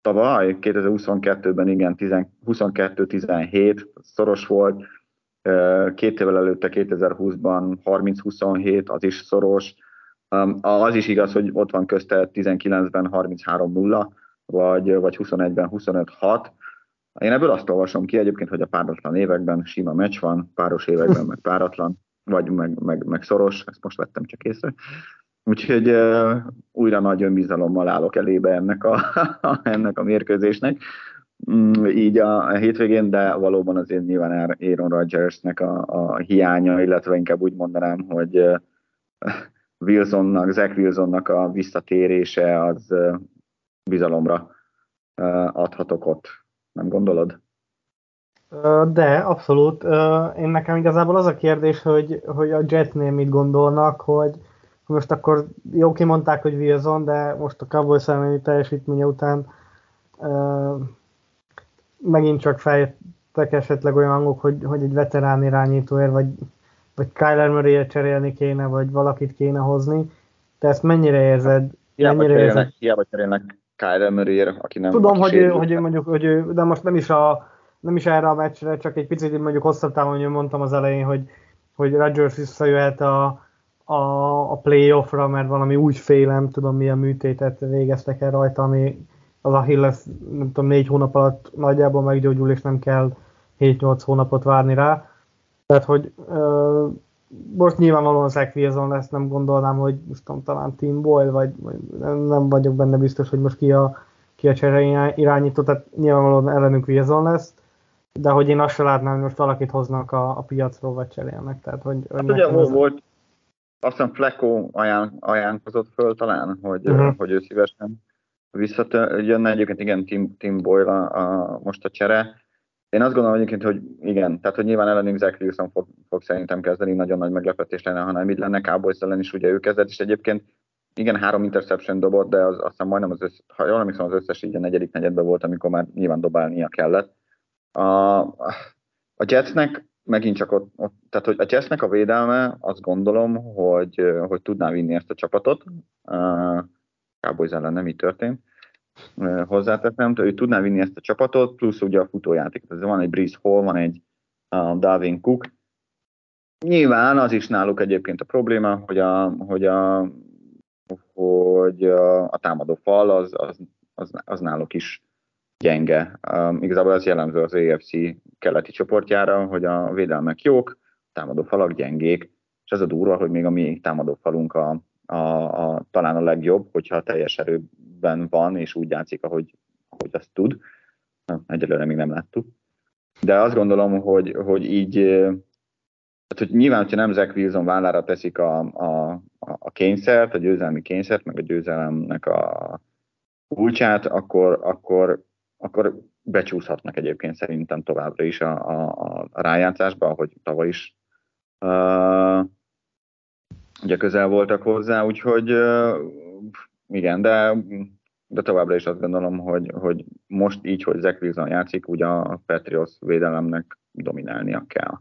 tavaly, 2022-ben igen, 22-17 szoros volt, két évvel előtte 2020-ban 30-27, az is szoros. Az is igaz, hogy ott van közte 19-ben 33-0, vagy, vagy 21-ben 25-6. Én ebből azt olvasom ki egyébként, hogy a páratlan években sima meccs van, páros években meg páratlan, vagy meg, meg, meg szoros, ezt most vettem csak észre. Úgyhogy uh, újra nagy önbizalommal állok elébe ennek a, ennek a mérkőzésnek. Mm, így a, a hétvégén, de valóban azért nyilván Aaron Rodgersnek a, a hiánya, illetve inkább úgy mondanám, hogy Wilsonnak, Zach Wilsonnak a visszatérése az bizalomra adhatok ott. Nem gondolod? De, abszolút. Én nekem igazából az a kérdés, hogy, hogy a Jetnél mit gondolnak, hogy most akkor jó kimondták, hogy Wilson, de most a Cowboys elleni teljesítménye után megint csak fejtek esetleg olyan hangok, hogy, hogy egy veterán irányítóért, vagy, vagy Kyler murray cserélni kéne, vagy valakit kéne hozni. Te ezt mennyire érzed? Hiába mennyire cserélnek, érzed? hiába cserélnek Kyler murray aki nem Tudom, hogy ő, hogy ő mondjuk, hogy ő, de most nem is, a, nem is erre a meccsre, csak egy picit mondjuk hosszabb távon, hogy mondtam az elején, hogy, hogy Rodgers visszajöhet a, a, a playoffra, mert valami úgy félem, tudom milyen műtétet végeztek el rajta, ami az Achilles, nem tudom, négy hónap alatt nagyjából meggyógyul, és nem kell 7-8 hónapot várni rá. Tehát, hogy ö, most nyilvánvalóan Zach Wilson lesz, nem gondolnám, hogy most tudom, talán Tim Boyle, vagy, vagy nem, nem vagyok benne biztos, hogy most ki a, ki a csere irányító, tehát nyilvánvalóan ellenünk Wilson lesz, de hogy én azt se látnám, hogy most valakit hoznak a, a piacról, vagy cserélnek. Tehát, hogy, hát ugye ez... volt, azt hiszem Flecko ajánl, ajánlkozott föl talán, hogy, uh-huh. hogy ő szívesen visszajönne. Egyébként igen, Tim, Tim Boyle a, a, most a csere. Én azt gondolom egyébként, hogy igen, tehát hogy nyilván ellenünk Zach Wilson fog, fog szerintem kezdeni, nagyon nagy meglepetés lenne, ha nem így lenne, Cowboys ellen is ugye ő kezdett, és egyébként igen, három interception dobott, de az, aztán majdnem az összes, ha jól emlékszem, az összes így a negyedik negyedben volt, amikor már nyilván dobálnia kellett. A, a Jetsnek megint csak ott, ott, tehát hogy a Jetsnek a védelme, azt gondolom, hogy, hogy tudná vinni ezt a csapatot. Cowboys ellen nem így történt. Hozzáteszem, ő tudná vinni ezt a csapatot, plusz ugye a futójáték. Tehát van egy Breeze Hall, van egy uh, Dalvin Cook. Nyilván az is náluk egyébként a probléma, hogy a, hogy a, hogy a, a támadó fal az, az, az, az náluk is gyenge. Um, igazából ez jellemző az AFC keleti csoportjára, hogy a védelmek jók, a támadó falak gyengék, és ez a durva, hogy még a mi támadó falunk a, a, a, talán a legjobb, hogyha teljes erőben van, és úgy játszik, ahogy, ahogy azt tud. Egyelőre még nem láttuk. De azt gondolom, hogy, hogy így, hát, hogy nyilván, hogyha nem Zach Wilson vállára teszik a, a, a kényszert, a győzelmi kényszert, meg a győzelemnek a, kulcsát, akkor, akkor, akkor becsúszhatnak egyébként szerintem továbbra is a, a, a rájátszásba, ahogy tavaly is uh, ugye közel voltak hozzá, úgyhogy igen, de, de továbbra is azt gondolom, hogy, hogy most így, hogy Zach Wilson játszik, ugye a Patriots védelemnek dominálnia kell.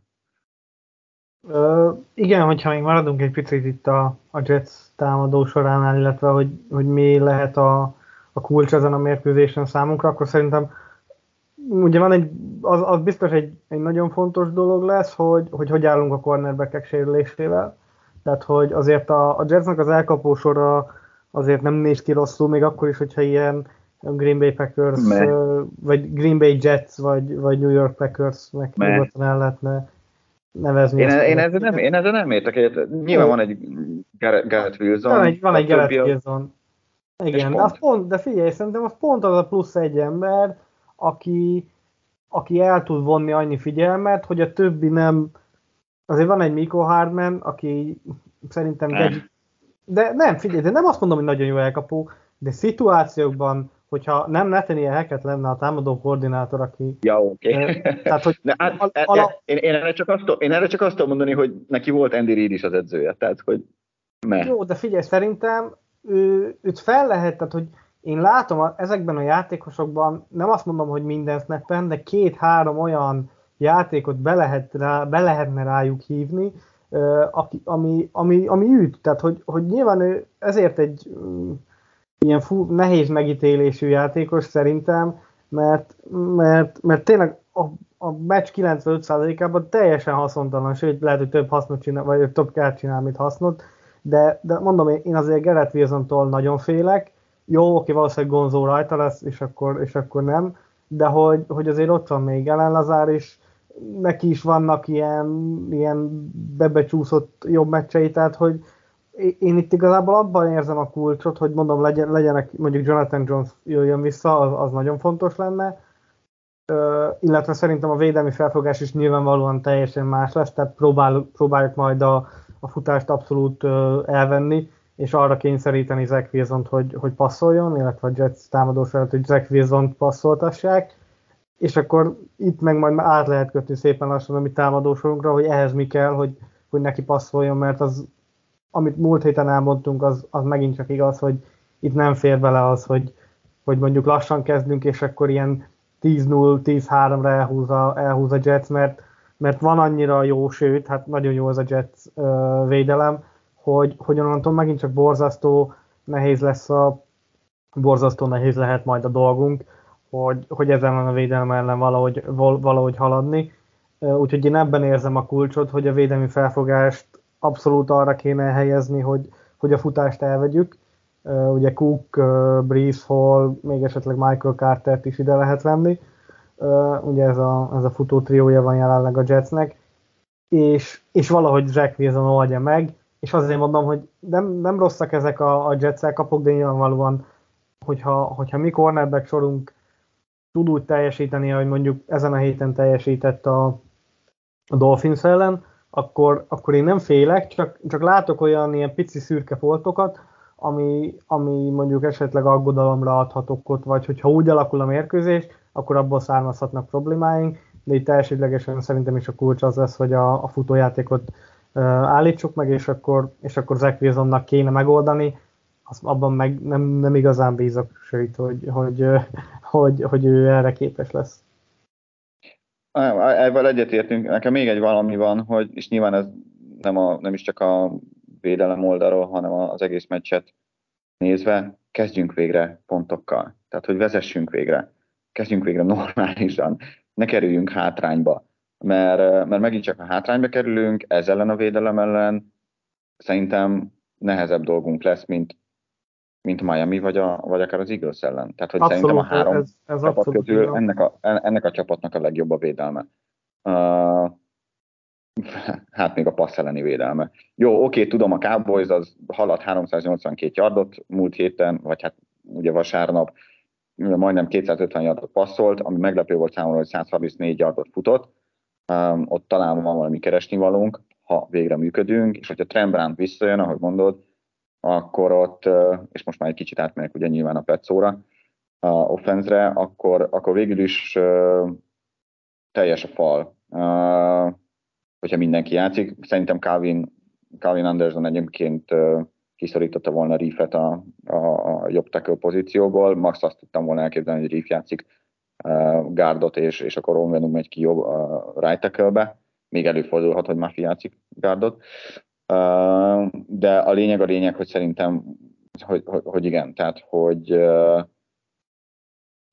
Uh, igen, hogyha még maradunk egy picit itt a, a Jets támadó soránál, illetve hogy, hogy mi lehet a, a kulcs ezen a mérkőzésen számunkra, akkor szerintem ugye van egy, az, az biztos egy, egy nagyon fontos dolog lesz, hogy, hogy hogy állunk a cornerbackek sérülésével. Tehát, hogy azért a, a Jetsnek az elkapó sora azért nem néz ki rosszul, még akkor is, hogyha ilyen Green Bay Packers, Me. vagy Green Bay Jets, vagy, vagy New York Packers meg nyugodtan el lehetne nevezni. Én, e- én, ezzel nem, én ezzel nem értek Nyilván van egy Garrett Wilson. Van egy, van egy Garrett Wilson. Igen, de, az pont, de figyelj, szerintem az pont az a plusz egy ember, aki, aki el tud vonni annyi figyelmet, hogy a többi nem... Azért van egy Miko Hardman, aki szerintem... Egy, de nem, figyelj, de nem azt mondom, hogy nagyon jó elkapó, de szituációkban, hogyha nem Nathaniel Hackett lenne a támadó koordinátor, aki... Ja, oké. Okay. Tehát, hogy... Ne, hát, a, a, a, én, én, erre csak azt, én erre csak azt tudom mondani, hogy neki volt Andy Reid is az edzője, tehát, hogy... Me. Jó, de figyelj, szerintem ő, őt fel lehet, tehát, hogy én látom a, ezekben a játékosokban, nem azt mondom, hogy minden snappen, de két-három olyan játékot be, lehet rá, be lehetne rájuk hívni, aki, ami, ami, ami üt. Tehát, hogy, hogy nyilván ő ezért egy um, ilyen fú, nehéz megítélésű játékos szerintem, mert, mert, mert tényleg a, a meccs 95%-ában teljesen haszontalan, sőt lehet, hogy több hasznot csinál, vagy több kell csinál, mint hasznot, de, de mondom, én azért Gerett Wilson-tól nagyon félek, jó, oké, valószínűleg Gonzó rajta lesz, és akkor, és akkor nem, de hogy, hogy azért ott van még Ellen Lazár, és neki is vannak ilyen, ilyen bebecsúszott jobb meccsei, tehát hogy én itt igazából abban érzem a kulcsot, hogy mondom, legyen, legyenek mondjuk Jonathan Jones jöjjön vissza, az, az nagyon fontos lenne, Ö, illetve szerintem a védelmi felfogás is nyilvánvalóan teljesen más lesz, tehát próbál, próbáljuk majd a, a futást abszolút ö, elvenni, és arra kényszeríteni Zach wilson hogy, hogy passzoljon, illetve a Jets támadó felett, hogy Zach wilson passzoltassák, és akkor itt meg majd át lehet kötni szépen lassan a mi támadósorunkra, hogy ehhez mi kell, hogy, hogy neki passzoljon, mert az, amit múlt héten elmondtunk, az, az megint csak igaz, hogy itt nem fér bele az, hogy, hogy mondjuk lassan kezdünk, és akkor ilyen 10-0, 10-3-ra elhúz a, elhúz a Jets, mert, mert van annyira jó, sőt, hát nagyon jó az a Jets uh, védelem, hogy, hogy onnantól megint csak borzasztó nehéz lesz a borzasztó nehéz lehet majd a dolgunk, hogy, hogy ezen a védelem ellen valahogy, valahogy haladni. Úgyhogy én ebben érzem a kulcsot, hogy a védelmi felfogást abszolút arra kéne helyezni, hogy, hogy a futást elvegyük. Ugye Cook, Breeze Hall, még esetleg Michael Carter-t is ide lehet venni. Ugye ez a, ez a futó triója van jelenleg a Jetsnek. És, és valahogy Jack Wilson oldja meg, és azért mondom, hogy nem, nem rosszak ezek a, a Jetszel kapok, de nyilvánvalóan, hogyha, hogyha mi cornerback sorunk tud úgy teljesíteni, hogy mondjuk ezen a héten teljesített a, a Dolphins ellen, akkor, akkor én nem félek, csak, csak látok olyan ilyen pici szürke foltokat, ami, ami mondjuk esetleg aggodalomra adhatok ott, vagy hogyha úgy alakul a mérkőzés, akkor abból származhatnak problémáink, de itt elsődlegesen szerintem is a kulcs az lesz, hogy a, a futójátékot állítsuk meg, és akkor, és akkor Zach Wilsonnak kéne megoldani, az, abban meg nem, nem igazán bízok, sőt, hogy, hogy, hogy, hogy ő erre képes lesz. Ebben egyetértünk. Nekem még egy valami van, hogy, és nyilván ez nem, a, nem is csak a védelem oldalról, hanem az egész meccset nézve, kezdjünk végre pontokkal. Tehát, hogy vezessünk végre. Kezdjünk végre normálisan. Ne kerüljünk hátrányba mert, mert megint csak a hátrányba kerülünk, ez ellen a védelem ellen szerintem nehezebb dolgunk lesz, mint, mint Miami, vagy, a, vagy akár az Eagles ellen. Tehát, hogy abszolút, szerintem a három ez, ez csapat közül ennek a, ennek a csapatnak a legjobb a védelme. Uh, hát még a passz elleni védelme. Jó, oké, tudom, a Cowboys az haladt 382 yardot múlt héten, vagy hát ugye vasárnap majdnem 250 yardot passzolt, ami meglepő volt számomra, hogy 134 yardot futott, um, ott talán van valami keresnivalónk, ha végre működünk, és hogyha Trent Brown visszajön, ahogy mondod, akkor ott, és most már egy kicsit átmegyek ugye nyilván a Petszóra, a offenzre, akkor, akkor végül is teljes a fal. Hogyha mindenki játszik. Szerintem Calvin, Calvin Anderson egyébként kiszorította volna Reefet a, a, a jobb tackle pozícióból. Max azt tudtam volna elképzelni, hogy Reef játszik uh, gárdot, és, és akkor Onvenum megy ki jobb uh, right tackle-be. Még előfordulhat, hogy Mafia játszik gárdot. De a lényeg a lényeg, hogy szerintem, hogy, hogy, hogy igen, tehát hogy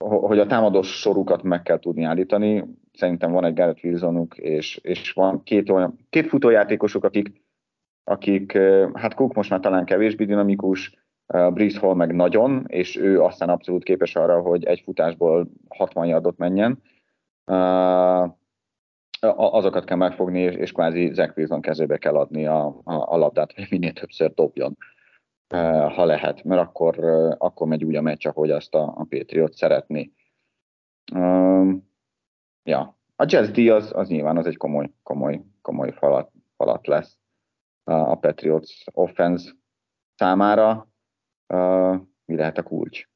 hogy a támadós sorukat meg kell tudni állítani. Szerintem van egy Garrett Wilsonuk, és, és van két, olyan, két futójátékosuk, akik, akik, hát Cook most már talán kevésbé dinamikus, Breeze Hall meg nagyon, és ő aztán abszolút képes arra, hogy egy futásból 60 yardot menjen. Azokat kell megfogni, és, és kvázi Zach Wilson kezébe kell adni a, a, a labdát, hogy minél többször dobjon ha lehet, mert akkor, akkor megy úgy a meccs, ahogy azt a, a Patriot szeretné. ja, a Jazz D az, az nyilván az egy komoly, komoly, komoly falat, falat lesz a Patriots offense számára. mi lehet a kulcs?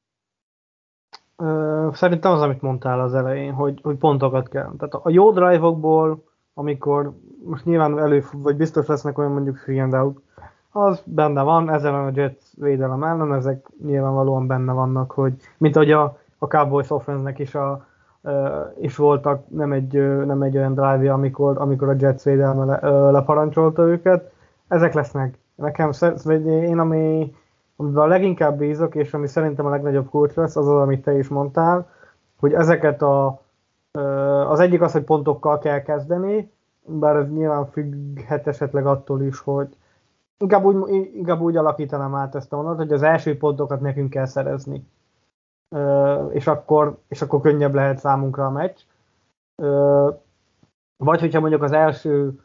Szerintem az, amit mondtál az elején, hogy, hogy pontokat kell. Tehát a jó drive-okból, amikor most nyilván elő, vagy biztos lesznek olyan mondjuk free and out, az benne van, ezzel a Jets védelem ellen, ezek nyilvánvalóan benne vannak, hogy mint ahogy a, a Cowboys offense is a, is voltak, nem egy, nem egy olyan drive amikor, amikor a Jets védelme le, leparancsolta őket, ezek lesznek. Nekem, én ami, amiben a leginkább bízok, és ami szerintem a legnagyobb kulcs lesz, az az, amit te is mondtál, hogy ezeket a, az egyik az, hogy pontokkal kell kezdeni, bár ez nyilván függhet esetleg attól is, hogy, inkább úgy, inkább úgy alakítanám át ezt a mondatot, hogy az első pontokat nekünk kell szerezni. És, akkor, és akkor könnyebb lehet számunkra a meccs. Vagy hogyha mondjuk az első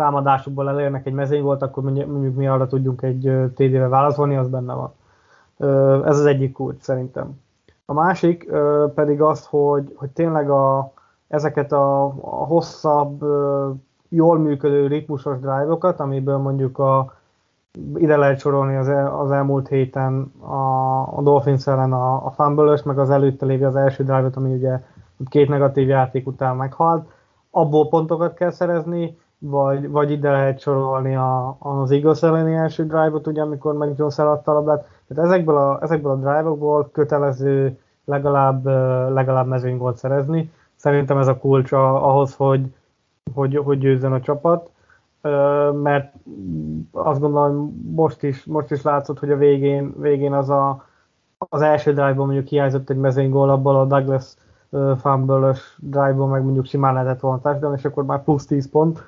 támadásukból elérnek egy mezőny volt, akkor mondjuk mi arra tudjunk egy TD-vel válaszolni, az benne van. Ez az egyik kulcs szerintem. A másik pedig az, hogy, hogy tényleg a, ezeket a, a hosszabb jól működő ritmusos drive-okat, amiből mondjuk a, ide lehet sorolni az, el, az elmúlt héten a, a Dolphins ellen a, a fumble meg az előtte lévő az első drive-ot, ami ugye két negatív játék után meghalt. Abból pontokat kell szerezni, vagy, vagy ide lehet sorolni a, az Eagles elleni első drive-ot, ugye, amikor Mac Jones eladta a labdát. Tehát ezekből a, ezekből a drive-okból kötelező legalább, legalább mezőny volt szerezni. Szerintem ez a kulcs ahhoz, hogy, hogy, hogy győzzön a csapat, mert azt gondolom, most is, most is látszott, hogy a végén, végén az a, az első drive-ban mondjuk hiányzott egy mezőnygól, abból a Douglas fumble drive-ban meg mondjuk simán lehetett volna touchdown, és akkor már plusz 10 pont.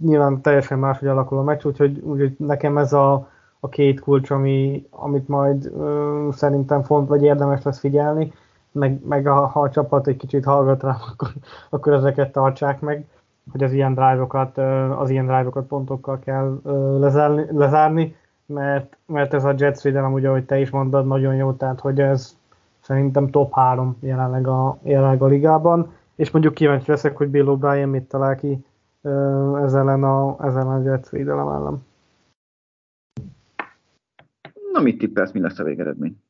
Nyilván teljesen máshogy alakul a meccs, úgyhogy, úgyhogy nekem ez a, a két kulcs, ami, amit majd ö, szerintem font, vagy érdemes lesz figyelni, meg, meg a, ha a csapat egy kicsit hallgat rá, akkor, akkor ezeket tartsák meg hogy az ilyen drive-okat, az ilyen drive-okat pontokkal kell lezárni, lezárni mert, mert ez a Jets védelem, ugye, ahogy te is mondod, nagyon jó, tehát hogy ez szerintem top 3 jelenleg a, jelenleg a ligában, és mondjuk kíváncsi leszek, hogy Bill O'Brien mit talál ki ezzel ellen a, ezzel a Jets védelem ellen. Na, mit tippelsz, mi lesz a végeredmény?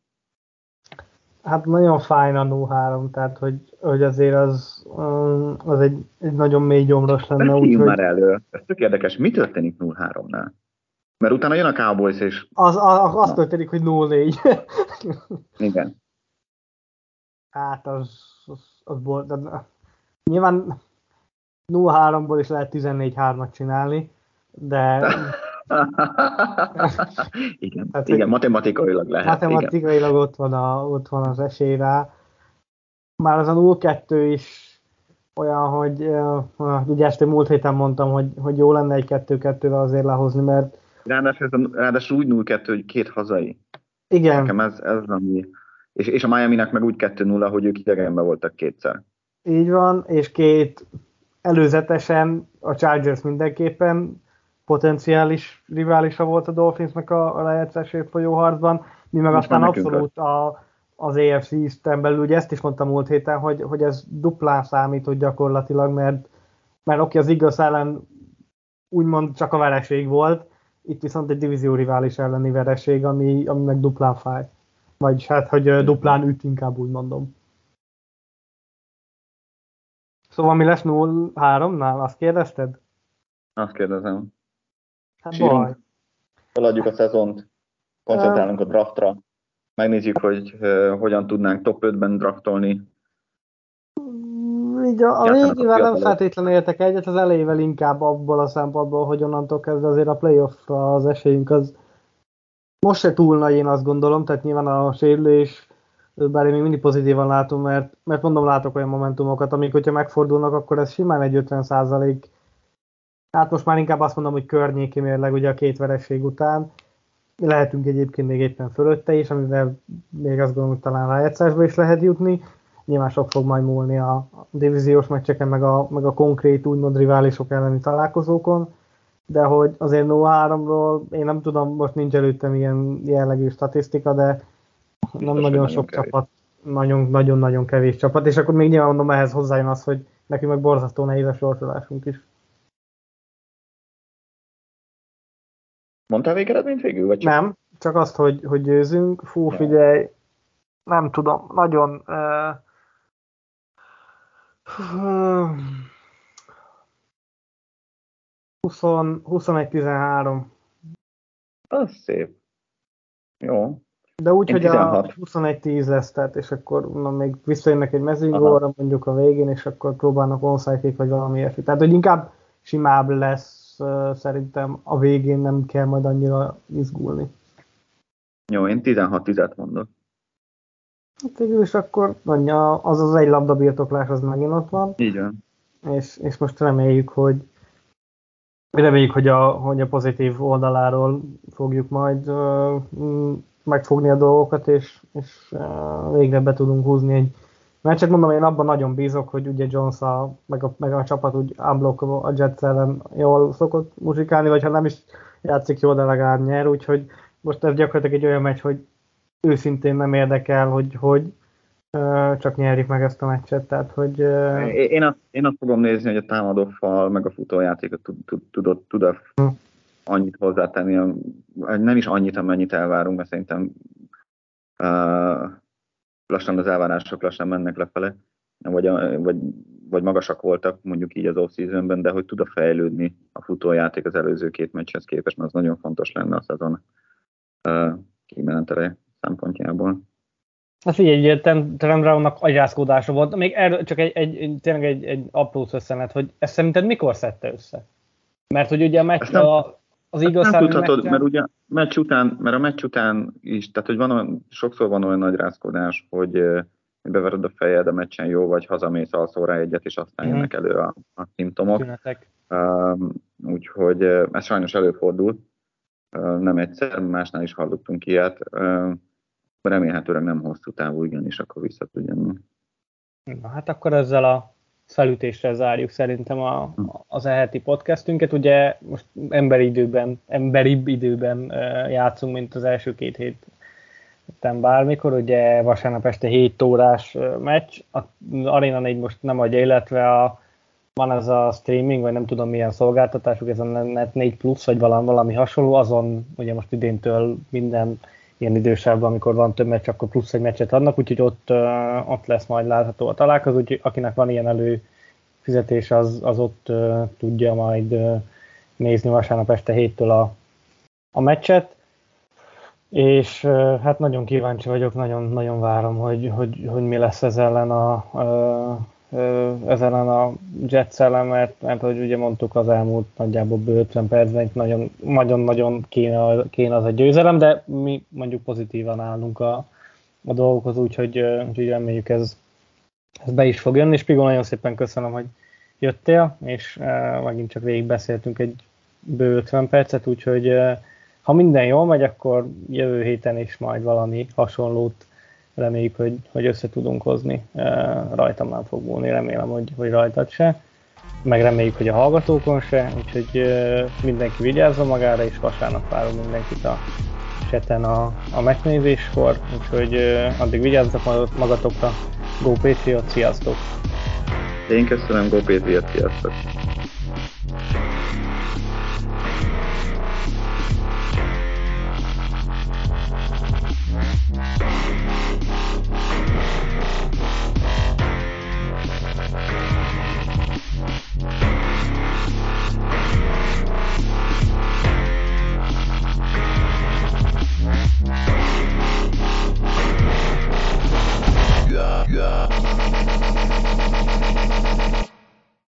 Hát nagyon fájn a 0-3, tehát hogy, hogy azért az, az egy, egy nagyon mély gyomros lenne. Úgy, hogy... már elő. Ez tök érdekes. Mi történik 0-3-nál? Mert utána jön a Cowboys és... Az, az, az történik, hogy 0-4. Igen. Hát az, az, az de nyilván 0-3-ból is lehet 14-3-at csinálni, de igen, hát, igen, matematikailag lehet. Matematikailag igen. Ott, van a, ott van az esély rá. Már az a 0-2 is olyan, hogy uh, ugye ezt múlt héten mondtam, hogy, hogy jó lenne egy 2-2-vel azért lehozni, mert Ráadásul, ráadásul úgy 0-2, hogy két hazai. Igen. Nekem ez, ez ami... És, és a Miami-nek meg úgy 2-0, hogy ők idegenben voltak kétszer. Így van, és két előzetesen a Chargers mindenképpen potenciális riválisa volt a Dolphinsnak a, a lejátszásért folyó harcban, mi meg Most aztán abszolút a, az AFC East-en belül, ugye ezt is mondtam múlt héten, hogy, hogy ez duplán számított gyakorlatilag, mert, mert oké, az igaz ellen úgymond csak a vereség volt, itt viszont egy divízió rivális elleni vereség, ami, ami meg duplán fáj. Vagyis hát, hogy duplán üt, inkább úgy mondom. Szóval mi lesz 0-3-nál? Azt kérdezted? Azt kérdezem. Hát Sírunk. baj. Feladjuk a szezont, koncentrálunk a draftra, megnézzük, hogy uh, hogyan tudnánk top 5-ben draftolni. Mm, így a, a végével nem feltétlenül értek egyet, az elejével inkább abból a szempontból, hogy onnantól kezdve azért a playoffra az esélyünk az most se túl nagy, én azt gondolom, tehát nyilván a sérülés, bár én még mindig pozitívan látom, mert, mert mondom, látok olyan momentumokat, amik, hogyha megfordulnak, akkor ez simán egy 50 százalék, hát most már inkább azt mondom, hogy környéki mérleg ugye a két vereség után, lehetünk egyébként még éppen fölötte is, amivel még azt gondolom, hogy talán rájátszásba is lehet jutni. Nyilván sok fog majd múlni a divíziós meccseken, meg a, meg a konkrét úgymond riválisok elleni találkozókon, de hogy azért 0-3-ról én nem tudom, most nincs előttem ilyen jellegű statisztika, de nem nagyon, nagyon sok kevés. csapat, nagyon-nagyon kevés csapat, és akkor még nyilván mondom, ehhez hozzájön az, hogy nekünk meg borzasztó nehéz a sorsolásunk is. Mondtál végeredményt végül? Vagy csak? Nem, csak azt, hogy, hogy győzünk. Fú, figyelj, nem tudom, nagyon... Uh, uh, 21-13. Az szép. Jó. De úgy, Én hogy 16. a 21-10 lesz, tehát, és akkor na, még visszajönnek egy mezőgóra mondjuk a végén, és akkor próbálnak onside vagy valami ilyesmi. Tehát, hogy inkább simább lesz szerintem a végén nem kell majd annyira izgulni. Jó, én 16-10-et mondok. Hát végül is akkor mondja, az az egy labda birtoklás az megint ott van. Így van. És, és most reméljük, hogy reméljük, hogy a, hogy a pozitív oldaláról fogjuk majd uh, megfogni a dolgokat, és, és végre be tudunk húzni egy mert csak mondom, én abban nagyon bízok, hogy ugye Jones a, meg, a, meg a csapat úgy unblock a Jets ellen jól szokott muzsikálni, vagy ha nem is játszik jól, de legalább nyer, úgyhogy most ez gyakorlatilag egy olyan meccs, hogy őszintén nem érdekel, hogy, hogy csak nyerjük meg ezt a meccset, tehát hogy... Én, azt, én azt fogom nézni, hogy a támadó fal meg a futójátékot tud, tud, tud, tud hm. Annyit hozzátenni, nem is annyit, amennyit elvárunk, mert szerintem uh, lassan az elvárások lassan mennek lefele, vagy, vagy, vagy magasak voltak mondjuk így az off-seasonben, de hogy tud a fejlődni a futójáték az előző két meccshez képest, mert az nagyon fontos lenne a szezon uh, kimenetele szempontjából. Hát figyelj, ugye Trent Brownnak agyászkódása volt, még erről csak egy, egy, tényleg egy, egy apró összenet, hogy ezt szerinted mikor szedte össze? Mert hogy ugye a meccs, a, az igaz nem tudhatod, meccsen... mert ugye meccs után, mert a meccs után is, tehát hogy van olyan, sokszor van olyan nagy rázkodás, hogy, bevered a fejed a meccsen jó, vagy hazamész alszóra egyet, és aztán mm. jönnek elő a, a szimptomok. Um, úgyhogy ez sajnos előfordul. Nem egyszer, másnál is hallottunk ilyet. Uh, remélhetőleg nem hosszú távú, és akkor vissza tudjon. Na hát akkor ezzel a felütésre zárjuk szerintem a, az eheti podcastünket. Ugye most emberi időben, emberibb időben játszunk, mint az első két hét bármikor, ugye vasárnap este 7 órás meccs, a Arena 4 most nem adja, illetve a, van ez a streaming, vagy nem tudom milyen szolgáltatásuk, ez a Net 4 Plus, vagy valami, valami hasonló, azon ugye most idéntől minden ilyen idősávban, amikor van több meccs, akkor plusz egy meccset adnak, úgyhogy ott, ott lesz majd látható a találkozó, úgyhogy akinek van ilyen előfizetés, az, az ott uh, tudja majd uh, nézni vasárnap este héttől a, a meccset. És uh, hát nagyon kíváncsi vagyok, nagyon-nagyon várom, hogy, hogy, hogy mi lesz ez ellen a, uh, ezen a Jets ellen, mert, mert hogy ugye mondtuk az elmúlt nagyjából 50 percben nagyon, nagyon-nagyon kéne, kéne az egy győzelem, de mi mondjuk pozitívan állunk a, a dolgokhoz, úgyhogy, úgyhogy reméljük ez, ez be is fog jönni, és Pigo, nagyon szépen köszönöm, hogy jöttél, és uh, megint csak végig beszéltünk egy bő 50 percet, úgyhogy uh, ha minden jól megy, akkor jövő héten is majd valami hasonlót reméljük, hogy, hogy össze tudunk hozni. Rajtam nem fog múlni, remélem, hogy, hogy rajtad se. Meg reméljük, hogy a hallgatókon se, úgyhogy mindenki vigyázzon magára, és vasárnap várunk mindenkit a seten a, a megnézéskor, úgyhogy addig vigyázzatok magatokra. Go Patriot, sziasztok! Én köszönöm, Go Patriot, sziasztok!